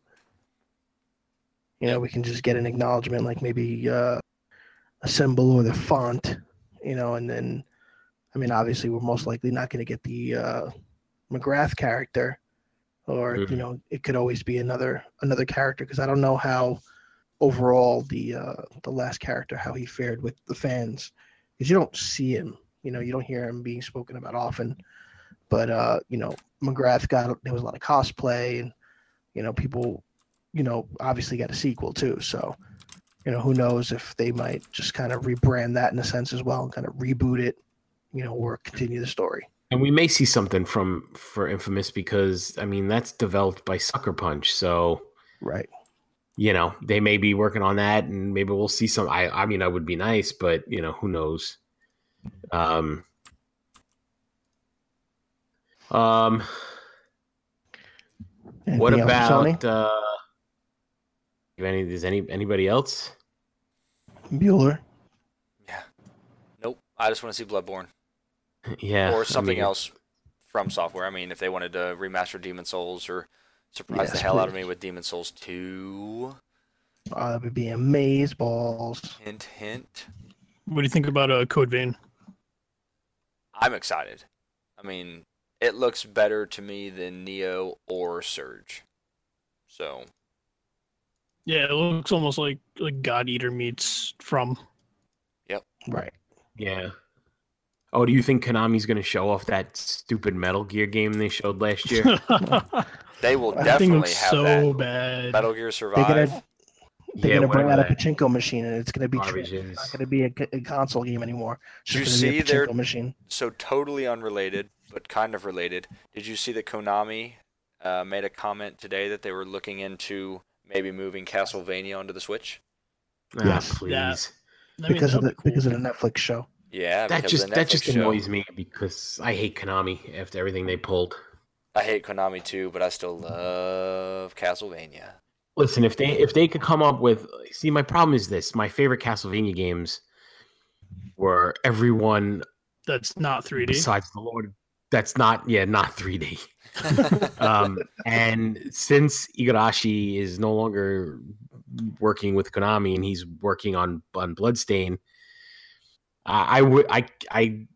You know, we can just get an acknowledgement, like maybe uh, a symbol or the font, you know, and then, I mean, obviously, we're most likely not going to get the uh, McGrath character, or you Mhm. know, it could always be another another character because I don't know how overall the uh, the last character how he fared with the fans because you don't see him you know you don't hear him being spoken about often but uh you know mcgrath got there was a lot of cosplay and you know people you know, obviously got a sequel too. So, you know, who knows if they might just kind of rebrand that in a sense as well and kind of reboot it, you know, or continue the story. And we may see something from for Infamous because I mean that's developed by Sucker Punch, so Right. you know they may be working on that, and maybe we'll see some. I I mean, I would be nice, but you know who knows. Um. Um. what Anything else about uh? Any does any anybody else? Bueller? Yeah. Nope. I just want to see Bloodborne Yeah, or something mean, else from software. I mean, if they wanted to remaster Demon Souls or surprise the Yes, hell out of me with Demon Souls 2. Oh, that would be amaze balls. Hint, hint. What do you think about uh, Code Vein? I'm excited. I mean, it looks better to me than Nioh or Surge. So, Yeah, it looks almost like like God Eater meets From. Yep. Right. Yeah. Oh, do you think Konami's going to show off that stupid Metal Gear game they showed last year? [LAUGHS] they will That thing definitely looks have so that. bad. Metal Gear They're Survive. gonna they're Yeah, gonna bring whatever out a pachinko machine and it's gonna be tra- garbage it's not gonna be a, c- a console game anymore. It's Did you gonna be see a their- machine. So, totally unrelated, but kind of related. Did you see that Konami uh, made a comment today that they were looking into maybe moving Castlevania onto the Switch? Ah, Yes. please. Yeah. I mean, because of the that'd because of the Netflix show. Yeah, that just of the that just Netflix show. annoys me because I hate Konami after everything they pulled. I hate Konami too, but I still love Castlevania. Listen, if they if they could come up with see, my problem is this: my favorite Castlevania games were everyone That's not 3D. besides the Lord. That's not yeah, not 3D. [LAUGHS] um, and since Igarashi is no longer working with Konami and he's working on on Bloodstain, I, I would I I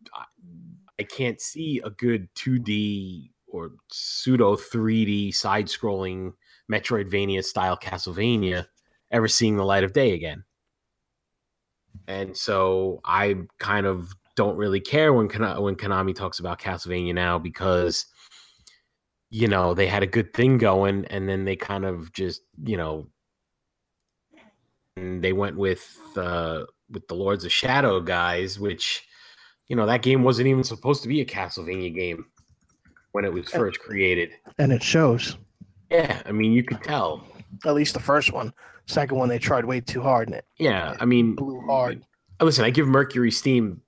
I can't see a good 2D or pseudo 3D side scrolling Metroidvania style Castlevania ever seeing the light of day again. And so I kind of don't really care when when Konami talks about Castlevania now because you know they had a good thing going and then they kind of just you know and they went with uh with the Lords of Shadow guys which you know that game wasn't even supposed to be a Castlevania game when it was first created And it shows. Yeah I mean you could tell At least the first one. Second one they tried way too hard in it yeah I mean blew hard. listen, I give Mercury Steam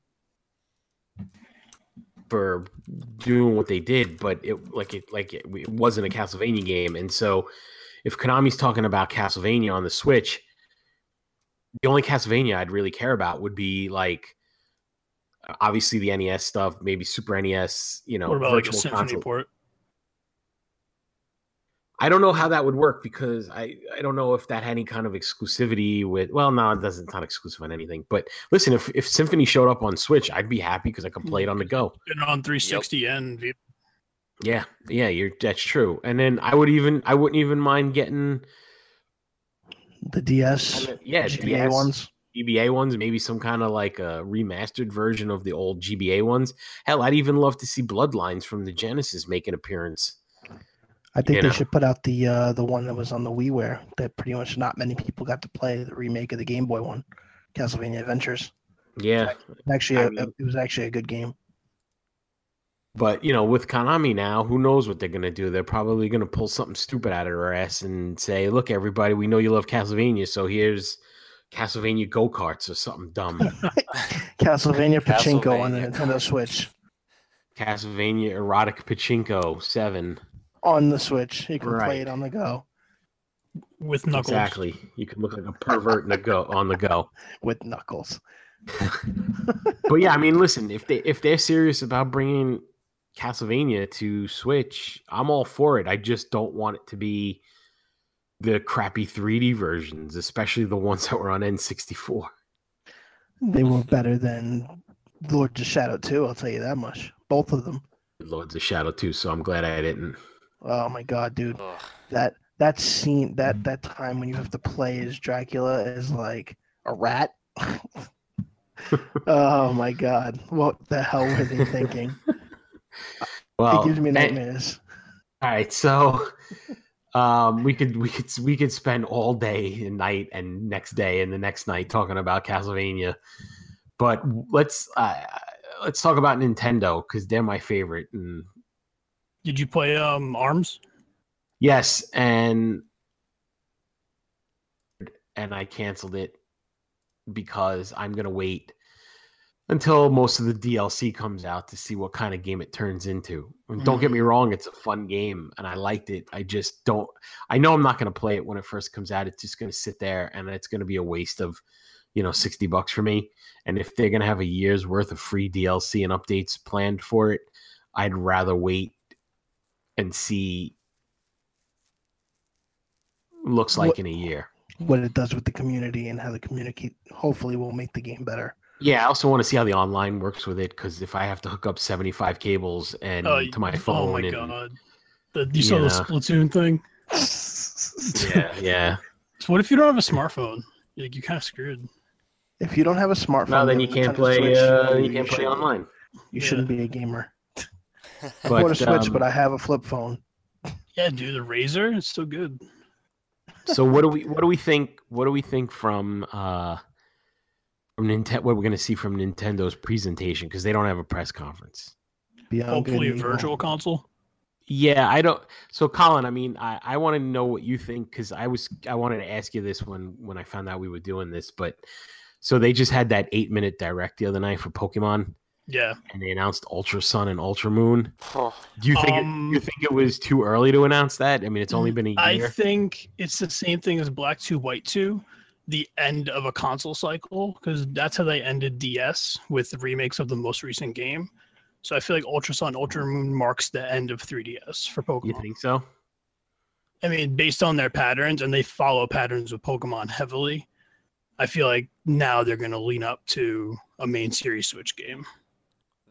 for doing what they did, but it like it like it, it wasn't a Castlevania game, and so if Konami's talking about Castlevania on the Switch, the only Castlevania I'd really care about would be like obviously the NES stuff, maybe Super NES, you know, what about like a virtual Symphony console. port? I don't know how that would work because I, I don't know if that had any kind of exclusivity with well no it doesn't it's not exclusive on anything but listen if, if Symphony showed up on Switch I'd be happy because I can play it on the go. And on 360 and yeah yeah you're that's true and then I would even I wouldn't even mind getting The DS, yeah GBA DS, ones. GBA ones maybe some kind of like a remastered version of the old GBA ones. Hell I'd even love to see Bloodlines from the Genesis make an appearance I think you they know. should put out the uh, the one that was on the WiiWare that pretty much not many people got to play. The remake of the Game Boy one, Castlevania Adventures. yeah Actually, I a- mean- it was actually a good game. But you know, with Konami now, who knows what they're gonna do? They're probably gonna pull something stupid out of their ass and say, "Look, everybody, we know you love Castlevania, so here's Castlevania go karts or something dumb." [LAUGHS] [LAUGHS] Castlevania Pachinko on the Nintendo Switch. Castlevania erotic pachinko seven. On the Switch, you can Right. play it on the go with Knuckles. Exactly. You can look like a pervert in the go on the go. [LAUGHS] with Knuckles. [LAUGHS] But yeah, I mean, listen, if they if they're serious about bringing Castlevania to Switch, I'm all for it. I just don't want it to be the crappy 3D versions, especially the ones that were on N64. They were better than Lord of Shadow 2, I'll tell you that much. Both of them. Lords of Shadow too, so I'm glad I didn't. Oh my god, dude. Ugh. That that scene that that time when you have to play as Dracula is like a rat. [LAUGHS] oh my god. What the hell were they thinking? [LAUGHS] Well, it gives me and- nightmares. all right, so Um, we could we could we could spend all day and night and next day and the next night talking about Castlevania, but let's uh, let's talk about Nintendo because they're my favorite. And Did you play um Arms? yes, and and I canceled it because I'm gonna wait until most of the DLC comes out to see what kind of game it turns into. And don't get me wrong, it's a fun game and I liked it. I just don't I know I'm not going to play it when it first comes out. It's just going to sit there and it's going to be a waste of, you know, 60 bucks for me. And if they're going to have a year's worth of free DLC and updates planned for it, I'd rather wait and see looks like What- in a year. What it does with the community and how the community hopefully will make the game better. Yeah, I also want to see how the online works with it because if I have to hook up 75 cables and Oh, to my phone, Oh my and, god. The, you saw the Yeah. Splatoon thing? yeah, yeah. So what if you don't have a smartphone? Like you kind of screwed. If you don't have a smartphone, Well, then you can't play. Switch, Uh, you can't play online. You Yeah. shouldn't be a gamer. [LAUGHS] I want bought a Switch, but um, I have a flip phone. Yeah, dude, the Razr is still good. so what do we what do we think? What do we think from uh from Nintendo? What we're going to see from Nintendo's presentation because they don't have a press conference. Beyond Hopefully, a and evil. virtual console. Yeah, I don't. So, Colin, I mean, I, I want to know what you think because I was I wanted to ask you this when when I found out we were doing this, but so they just had that eight minute direct the other night for Pokemon, Yeah. and they announced Ultra Sun and Ultra Moon. Oh, Do you think it, Um, you think it was too early to announce that? I mean, it's only been a year. I think it's the same thing as Black 2, White 2, the end of a console cycle, because that's how they ended DS with the remakes of the most recent game. So I feel like Ultra Sun, Ultra Moon marks the end of 3DS for Pokemon. you think so? I mean, based on their patterns, and they follow patterns with Pokemon heavily, I feel like now they're going to lean up to a main series Switch game.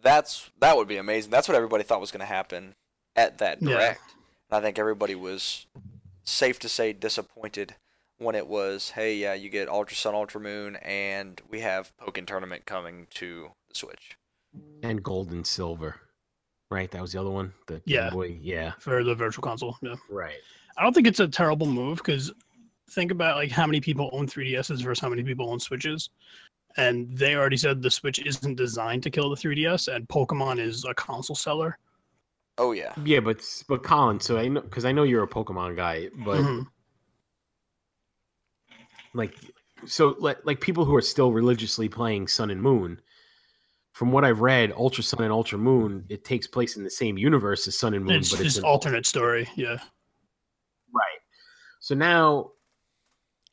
That's that would be amazing. That's what everybody thought was going to happen at that Yeah. direct. And I think everybody was safe to say disappointed when it was, hey, yeah, you get Ultra Sun, Ultra Moon, and we have Pokken Tournament coming to the Switch. And gold and silver, right? That was the other one. The Game Yeah. Boy. Yeah. for the virtual console. Yeah. Right. I don't think it's a terrible move because think about like how many people own 3DSs versus how many people own Switches. And they already said the Switch isn't designed to kill the 3DS, and Pokemon is a console seller. Oh yeah. Yeah, but but Colin, so I know because I know you're a Pokemon guy, but Mhm. like so like, like people who are still religiously playing Sun and Moon. From what I've read, Ultra Sun and Ultra Moon, it takes place in the same universe as Sun and Moon, It's but it's just an alternate story. Yeah. Right. So now,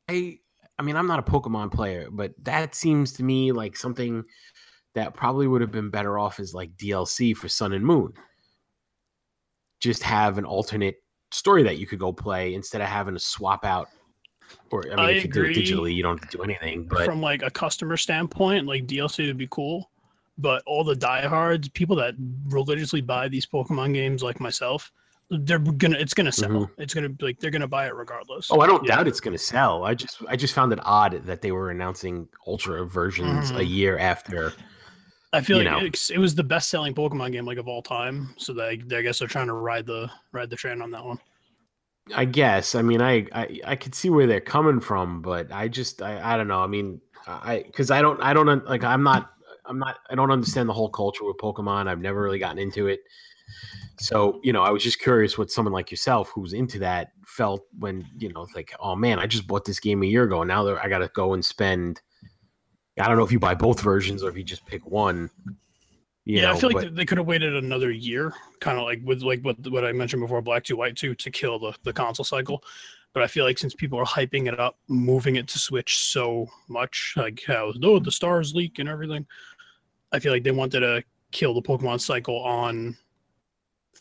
I I mean I'm not a Pokemon player, but that seems to me like something that probably would have been better off as like DLC for Sun and Moon. Just have an alternate story that you could go play instead of having to swap out. Or I mean, I if you do it digitally, you don't have to do anything. But From like a customer standpoint, like DLC would be cool. But all the diehards, people that religiously buy these Pokemon games like myself, they're gonna it's gonna sell. Mhm. It's gonna be like they're gonna buy it regardless. oh, I don't Yeah. doubt it's to sell. I just I just found it odd that they were announcing Ultra versions a Mhm. year after. I feel like it's, it was the best selling Pokemon game like of all time. So they, they I guess they're trying to ride the ride the train on that one. I guess. I mean, I, I I could see where they're coming from, but I just I, I don't know. I mean, I because I don't I don't like I'm not I'm not I don't understand the whole culture with Pokemon. I've never really gotten into it. So you know, I was just curious what someone like yourself who's into that felt when you know, like, oh man, I just bought this game a year ago. And now I got to go and spend. I don't know if you buy both versions or if you just pick one. Yeah, know, I feel like but- they- they could have waited another year, kind of like with like what what I mentioned before, Black Two, White Two, to kill the the console cycle. But I feel like since people are hyping it up, moving it to Switch so much, like how no the stars leak and everything, I feel like they wanted to kill the Pokemon cycle on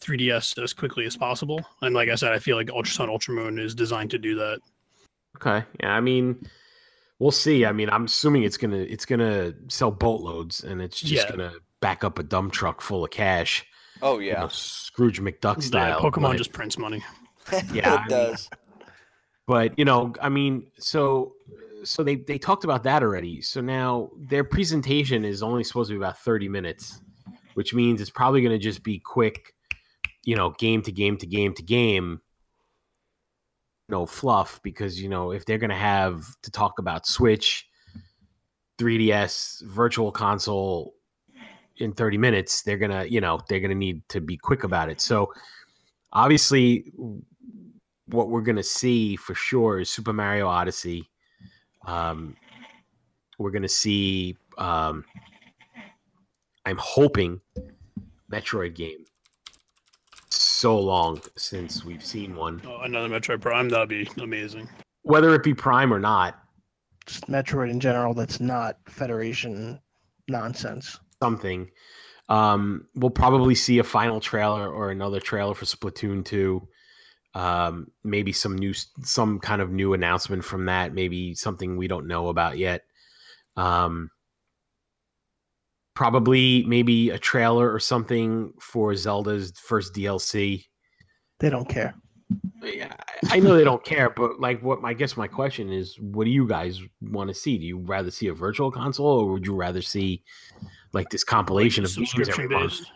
3DS as quickly as possible. And like I said, I feel like Ultra Sun, Ultra Moon is designed to do that. Okay. Yeah, I mean, we'll see. I mean, I'm assuming it's gonna it's gonna sell boatloads, and it's just Yeah. gonna back up a dump truck full of cash. Oh you know, yeah. Scrooge McDuck Yeah, style. Pokemon but, just prints money. [LAUGHS] Yeah, [LAUGHS] I it mean- does. but you know, I mean, so so they they talked about that already. So now their presentation is only supposed to be about 30 minutes, which means it's probably gonna just be quick, you know, game to game to game to game. know fluff because you know if they're going to have to talk about Switch, 3DS, Virtual Console in 30 minutes, they're gonna you know they're gonna need to be quick about it. So obviously, what we're gonna see for sure is Super Mario Odyssey. Um, we're gonna see. Um, I'm hoping Metroid game. So long since we've seen one. Oh, another Metroid Prime, that'd be amazing. Whether it be Prime or not, Just Metroid in general. That's not Federation nonsense. something. Um, we'll probably see a final trailer or another trailer for Splatoon 2. Um, maybe some new, some kind of new announcement from that. Maybe something we don't know about yet. Um, probably maybe a trailer or something for Zelda's first DLC. They don't care. Yeah, I I know they don't care, but like, what I guess my question is, what do you guys want to see? Do you rather see a virtual console, or would you rather see like this compilation of games every subscription month? based.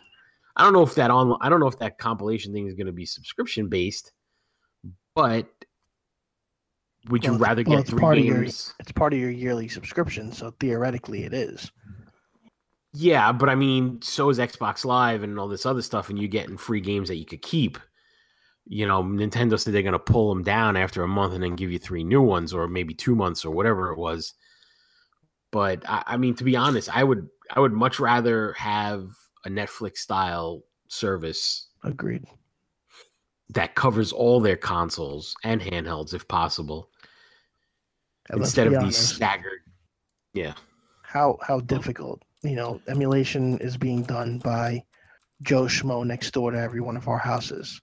I don't know if that on I don't know if that compilation thing is going to be subscription based, but would you Well, rather well, get it's three part of your- It's part of your yearly subscription, so theoretically it is. Yeah, but I mean, so is Xbox Live and all this other stuff, and you're getting free games that you could keep. You know, Nintendo said they're going to pull them down after a month and then give you three new ones, or maybe two months, or whatever it was. But I, I mean, to be honest, I would I would much rather have a Netflix style service Agreed. that covers all their consoles and handhelds, if possible, And instead of these staggered. Yeah, how how difficult you know emulation is being done by Joe Schmo next door to every one of our houses.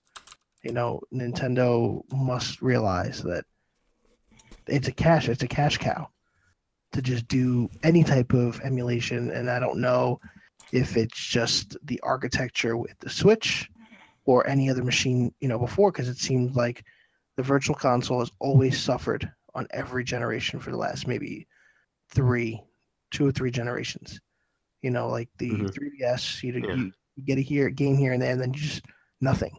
You know, Nintendo must realize that it's a cash it's a cash cow to just do any type of emulation and I don't know if it's just the architecture with the Switch or any other machine, you know, before because it seems like the virtual console has always suffered on every generation for the last maybe three two or three generations. You know, like the Mhm. 3DS, you, Yeah. you you get a here game here and there, and then just nothing.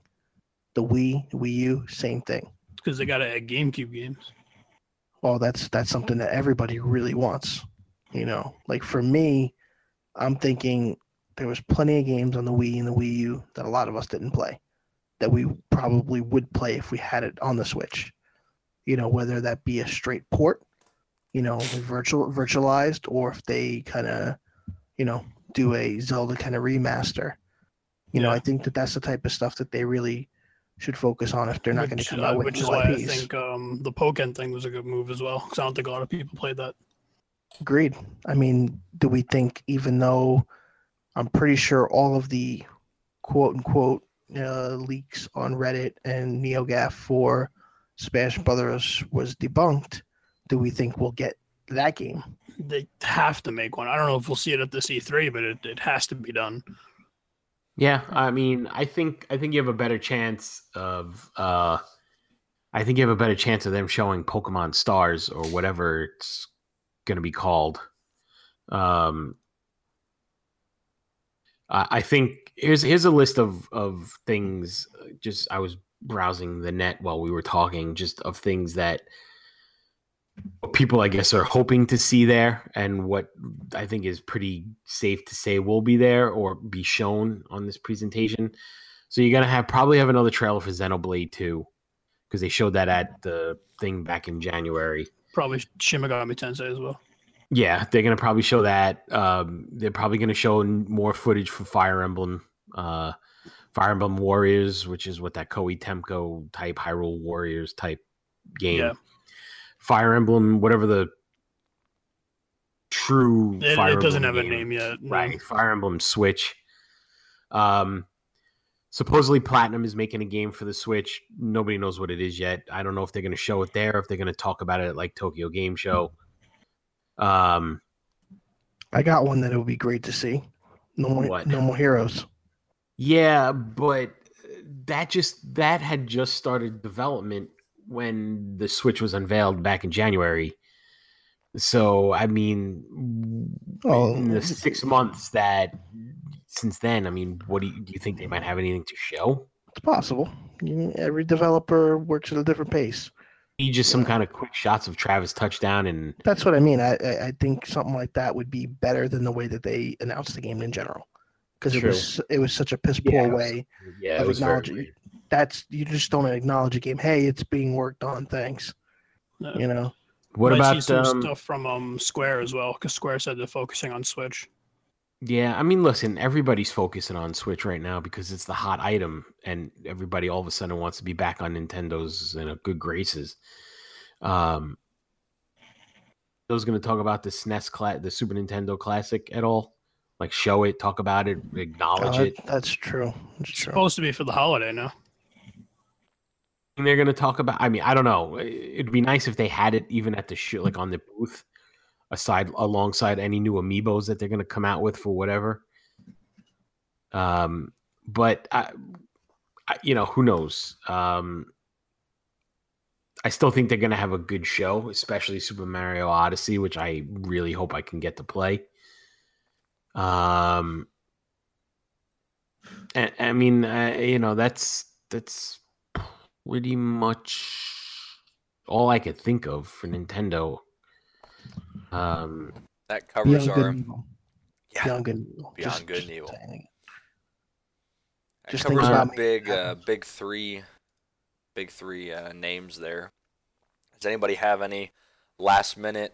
The Wii, Wii U, same thing. because they got to add GameCube games. Well, that's that's something that everybody really wants. You know, like for me, I'm thinking there was plenty of games on the Wii and the Wii U that a lot of us didn't play, that we probably would play if we had it on the Switch. You know, whether that be a straight port, you know, virtual virtualized, or if they kind of, you know, do a Zelda kind of remaster. You know, I think that that's the type of stuff that they really should focus on if they're not going to come uh, out with which is why I think um, the Pokken thing was a good move as well. Because I don't think a lot of people played that. Agreed. I mean, do we think even though I'm pretty sure all of the quote unquote uh, leaks on Reddit and NeoGAF for Smash Brothers was debunked, do we think we'll get that game? They have to make one. I don't know if we'll see it at the E3, but it, it has to be done. yeah. I mean, I think I think you have a better chance of. uh I think you have a better chance of them showing Pokemon Stars or whatever it's going to be called. Um, I think here's here's a list of of things. uh, Just I was browsing the net while we were talking, just of things that people I guess are hoping to see there, and what I think is pretty safe to say will be there or be shown on this presentation. So you're gonna have probably have another trailer for Xenoblade 2 because they showed that at the thing back in January. Probably Shin Megami Tensei as well. Yeah, they're gonna probably show that. Um, they're probably gonna show more footage for Fire Emblem, uh, Fire Emblem Warriors, which is what that Koei Tecmo type Hyrule Warriors type game. Yeah. Fire Emblem, whatever the true It, Fire it doesn't Emblem have a name yet. no. Right, Fire Emblem Switch. Um, supposedly Platinum is making a game for the Switch. Nobody knows what it is yet. I don't know if they're going to show it there, if they're going to talk about it at like Tokyo Game Show. Um, I got one that it would be great to see. No more, What? no more heroes. yeah, but that just that had just started development when the Switch was unveiled back in January. So I mean, Oh, in the six months that since then, I mean, what do you, do you think they might have anything to show? It's possible. Every developer works at a different pace. Need just some kind of quick shots of Travis touchdown and That's what I mean. I, I think something like that would be better than the way that they announced the game in general, because it was it was such a piss poor Yeah. way. yeah, Of it was very acknowledging-. That's you just don't acknowledge a game. Hey, it's being worked on. Thanks. No. You know. What Might see about some um, stuff from um Square as well? Because Square said they're focusing on Switch. Yeah, I mean, listen, everybody's focusing on Switch right now because it's the hot item, and everybody all of a sudden wants to be back on Nintendo's you know, good graces. Um, I was going to talk about the SNES, cla- the Super Nintendo Classic at all, like show it, talk about it, acknowledge Uh, it. that's true. That's It's true. supposed to be for the holiday now. They're going to talk about. I mean, I don't know. It'd be nice if they had it even at the show, like on the booth, aside alongside any new amiibos that they're going to come out with for whatever. Um, but I, I, you know, who knows? Um, I still think they're going to have a good show, especially Super Mario Odyssey, which I really hope I can get to play. Um, and, I mean, uh, you know, that's that's pretty much all I could think of for Nintendo. Um, That covers Beyond good our and evil. Yeah. Beyond good and evil. Beyond Just- good just and evil. that Just covers our big uh, big three big three uh, names there. Does anybody have any last minute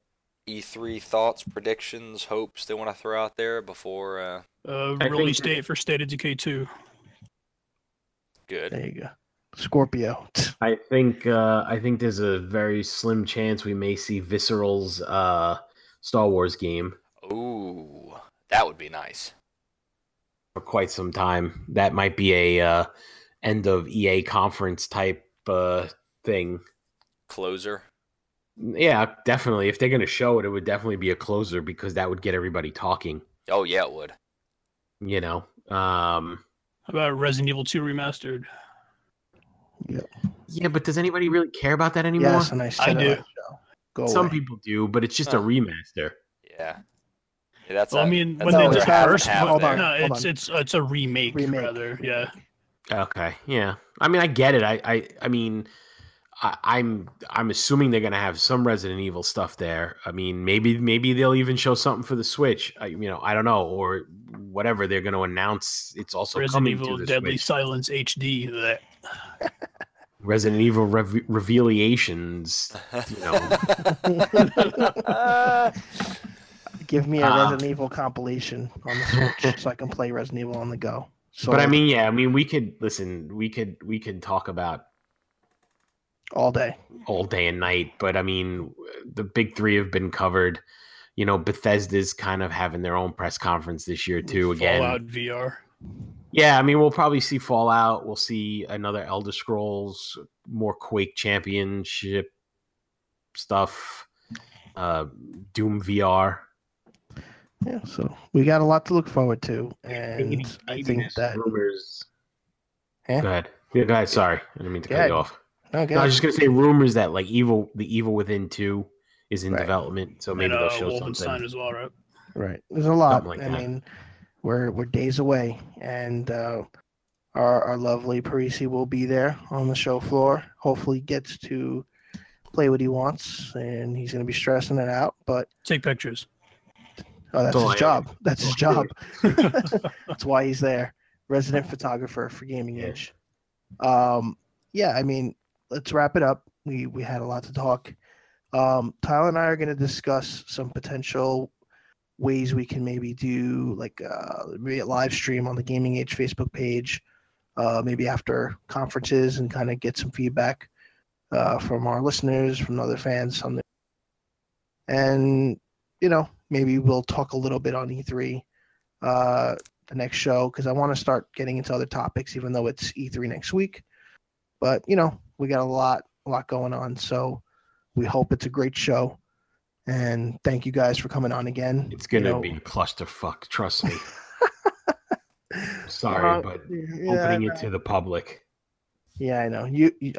E3 thoughts, predictions, hopes they want to throw out there before uh, Uh, I release date for State of Decay 2. good? There you go. Scorpio. I think uh, I think there's a very slim chance we may see Visceral's uh, Star Wars game Ooh, that would be nice. for quite some time. That might be a uh, end of EA conference type uh, thing. Closer. Yeah, definitely. If they're going to show it, it would definitely be a closer because that would get everybody talking. Oh yeah, it would. You know, um, How about Resident Evil 2 Remastered? Yeah, Yeah, but does anybody really care about that anymore? Yes, and I I do. on the show. Go Some away. people do, but it's just a remaster. Yeah. Yeah, that's. Well, I a- mean, that's when they No, did it's first half hold on. no, hold it's on. it's it's a remake, Remake. rather. Yeah. Okay, yeah. I mean, I get it. I, I, I mean, I, I'm, I'm assuming they're gonna have some Resident Evil stuff there. I mean, maybe, maybe they'll even show something for the Switch. I, you know, I don't know, or whatever. They're gonna announce it's also Resident coming Evil to the Deadly Switch. Silence HD. That Resident Evil Rev- Revelations. You know, [LAUGHS] Give me a Um, Resident Evil compilation on the Switch so I can play Resident Evil on the go. So but I mean, yeah, I mean, we could listen. We could, we could talk about all day. all day and night. But I mean, the big three have been covered. You know, Bethesda's kind of having their own press conference this year too. Again, Fallout VR. Yeah. I mean, we'll probably see Fallout. We'll see another Elder Scrolls, more Quake Championship stuff. Uh, Doom VR. Yeah, so we got a lot to look forward to, Maybe- and I maybe think that rumors. Eh? Go ahead. Yeah, go ahead. Sorry, I didn't mean to Go cut ahead. you off. okay. No, I was just gonna say rumors that like evil, the Evil Within two is in Right. development, so maybe and uh, they'll show Wolfenstein something. as well, right? Right. There's a lot. Like I that. mean, we're we're days away, and uh, our our lovely Parisi will be there on the show floor. Hopefully, gets to play what he wants, and he's going to be stressing it out. But Take pictures. oh, that's Oh, his yeah. job. That's his job. [LAUGHS] [LAUGHS] that's why he's there. Resident photographer for Gaming Yeah. Age. Um, yeah, I mean, let's wrap it up. We we had a lot to talk. Um, Tyler and I are going to discuss some potential ways we can maybe do like uh, maybe a live stream on the Gaming Age Facebook page, uh, maybe after conferences and kind of get some feedback uh, from our listeners, from other fans on the and you know maybe we'll talk a little bit on E3 uh, the next show because I want to start getting into other topics, even though it's E3 next week. But you know we got a lot a lot going on, so we hope it's a great show. And thank you guys for coming on again. It's gonna You know- be a clusterfuck. Trust me. [LAUGHS] Sorry, Uh, but yeah, opening it to the public. Yeah, I know. You, you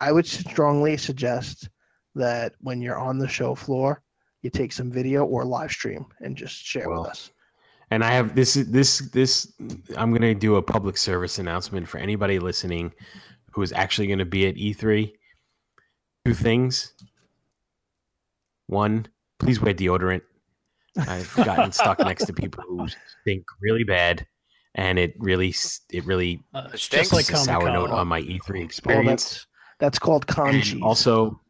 I- would strongly suggest that when you're on the show floor, you take some video or live stream and just share Well, with us. And I have this this this I'm gonna do a public service announcement for anybody listening who is actually gonna be at E3. two things. One, please wear deodorant. I've gotten stuck [LAUGHS] next to people who stink really bad, and it really, it really Uh, it's just like a sour Comic note on my E3 Well, experience. that's that's called con And cheese. also,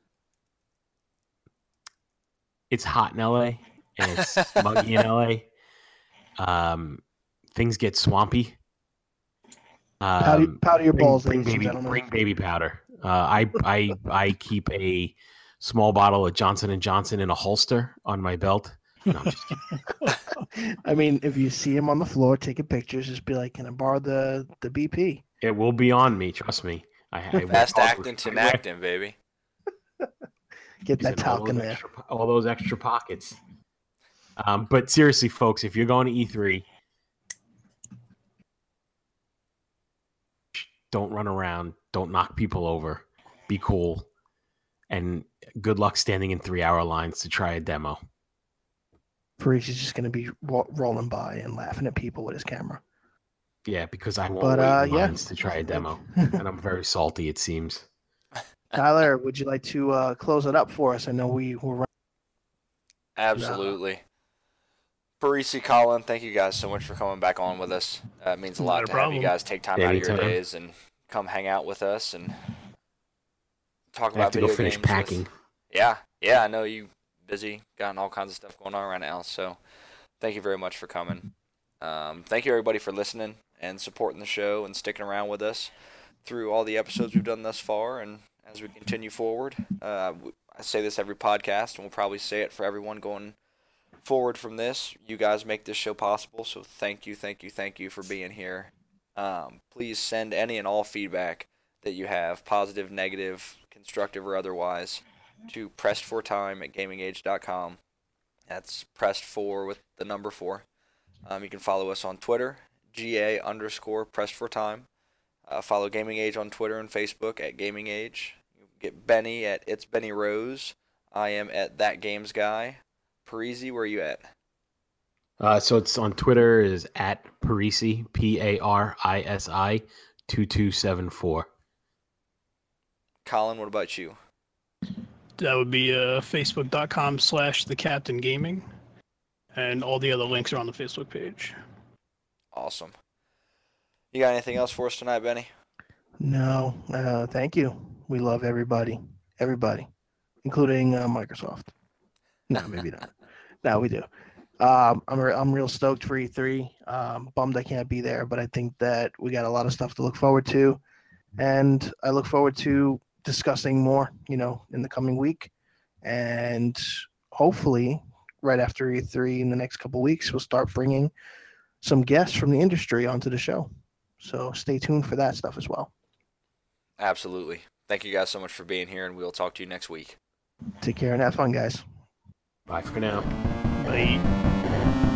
it's hot in LA and it's muggy in LA. Um, things get swampy. powder, Um, powder your bring, balls, bring ladies baby, bring baby powder. Uh, I I I keep a small bottle of Johnson and Johnson in a holster on my belt. No, I'm just. [LAUGHS] [LAUGHS] I mean, if you see him on the floor taking pictures, just be like, "Can I borrow the the BP?" it will be on me. Trust me. I, I work Fast acting to acting, baby. [LAUGHS] Get that using all talc in there. extra all those extra pockets. Um, but seriously, folks, if you're going to E3, don't run around, don't knock people over, be cool, and good luck standing in three hour lines to try a demo. Paris is just going to be ro- rolling by and laughing at people with his camera. Yeah, because I won't But, wait uh, in yeah. lines to try a demo, [LAUGHS] and I'm very salty. It seems. Tyler, would you like to uh, close it up for us? I know we were running. Absolutely. Parisi, Colin, thank you guys so much for coming back on with us. Uh, it means a lot Not a to have you guys take time out of your Anytime. days and come hang out with us and talk I about have to go finish games with- packing. Yeah, yeah, I know you busy, got all kinds of stuff going on right now. So, thank you very much for coming. Um, thank you everybody for listening and supporting the show and sticking around with us through all the episodes we've done thus far and as we continue forward. Uh, I say this every podcast, and we'll probably say it for everyone going forward from this. You guys make this show possible, so thank you, thank you, thank you for being here. Um, please send any and all feedback that you have, positive, negative, constructive, or otherwise to pressed for time at gamingage.com. That's pressed for with the number four. Um, you can follow us on Twitter, GA underscore pressed for time. Uh, follow Gaming Age on Twitter and Facebook at Gaming Age. You get Benny at It's Benny Rose. I am at That Games Guy. Parisi, where are you at? Uh, so it's on Twitter is at Parisi P A R I S I two two seven four. Colin, what about you? That would be uh, facebook.com slash the captain gaming. And all the other links are on the Facebook page. Awesome. You got anything else for us tonight, Benny? No, uh, thank you. We love everybody, everybody, including uh, Microsoft. No, maybe not. [LAUGHS] No, we do. Um, I'm re- I'm real stoked for E3. Um, bummed I can't be there, but I think that we got a lot of stuff to look forward to, and I look forward to discussing more. You know, in the coming week, and hopefully, right after E3 in the next couple weeks, we'll start bringing some guests from the industry onto the show. So stay tuned for that stuff as well. Absolutely. Thank you guys so much for being here, and we'll talk to you next week. Take care and have fun, guys. Bye for now. Bye.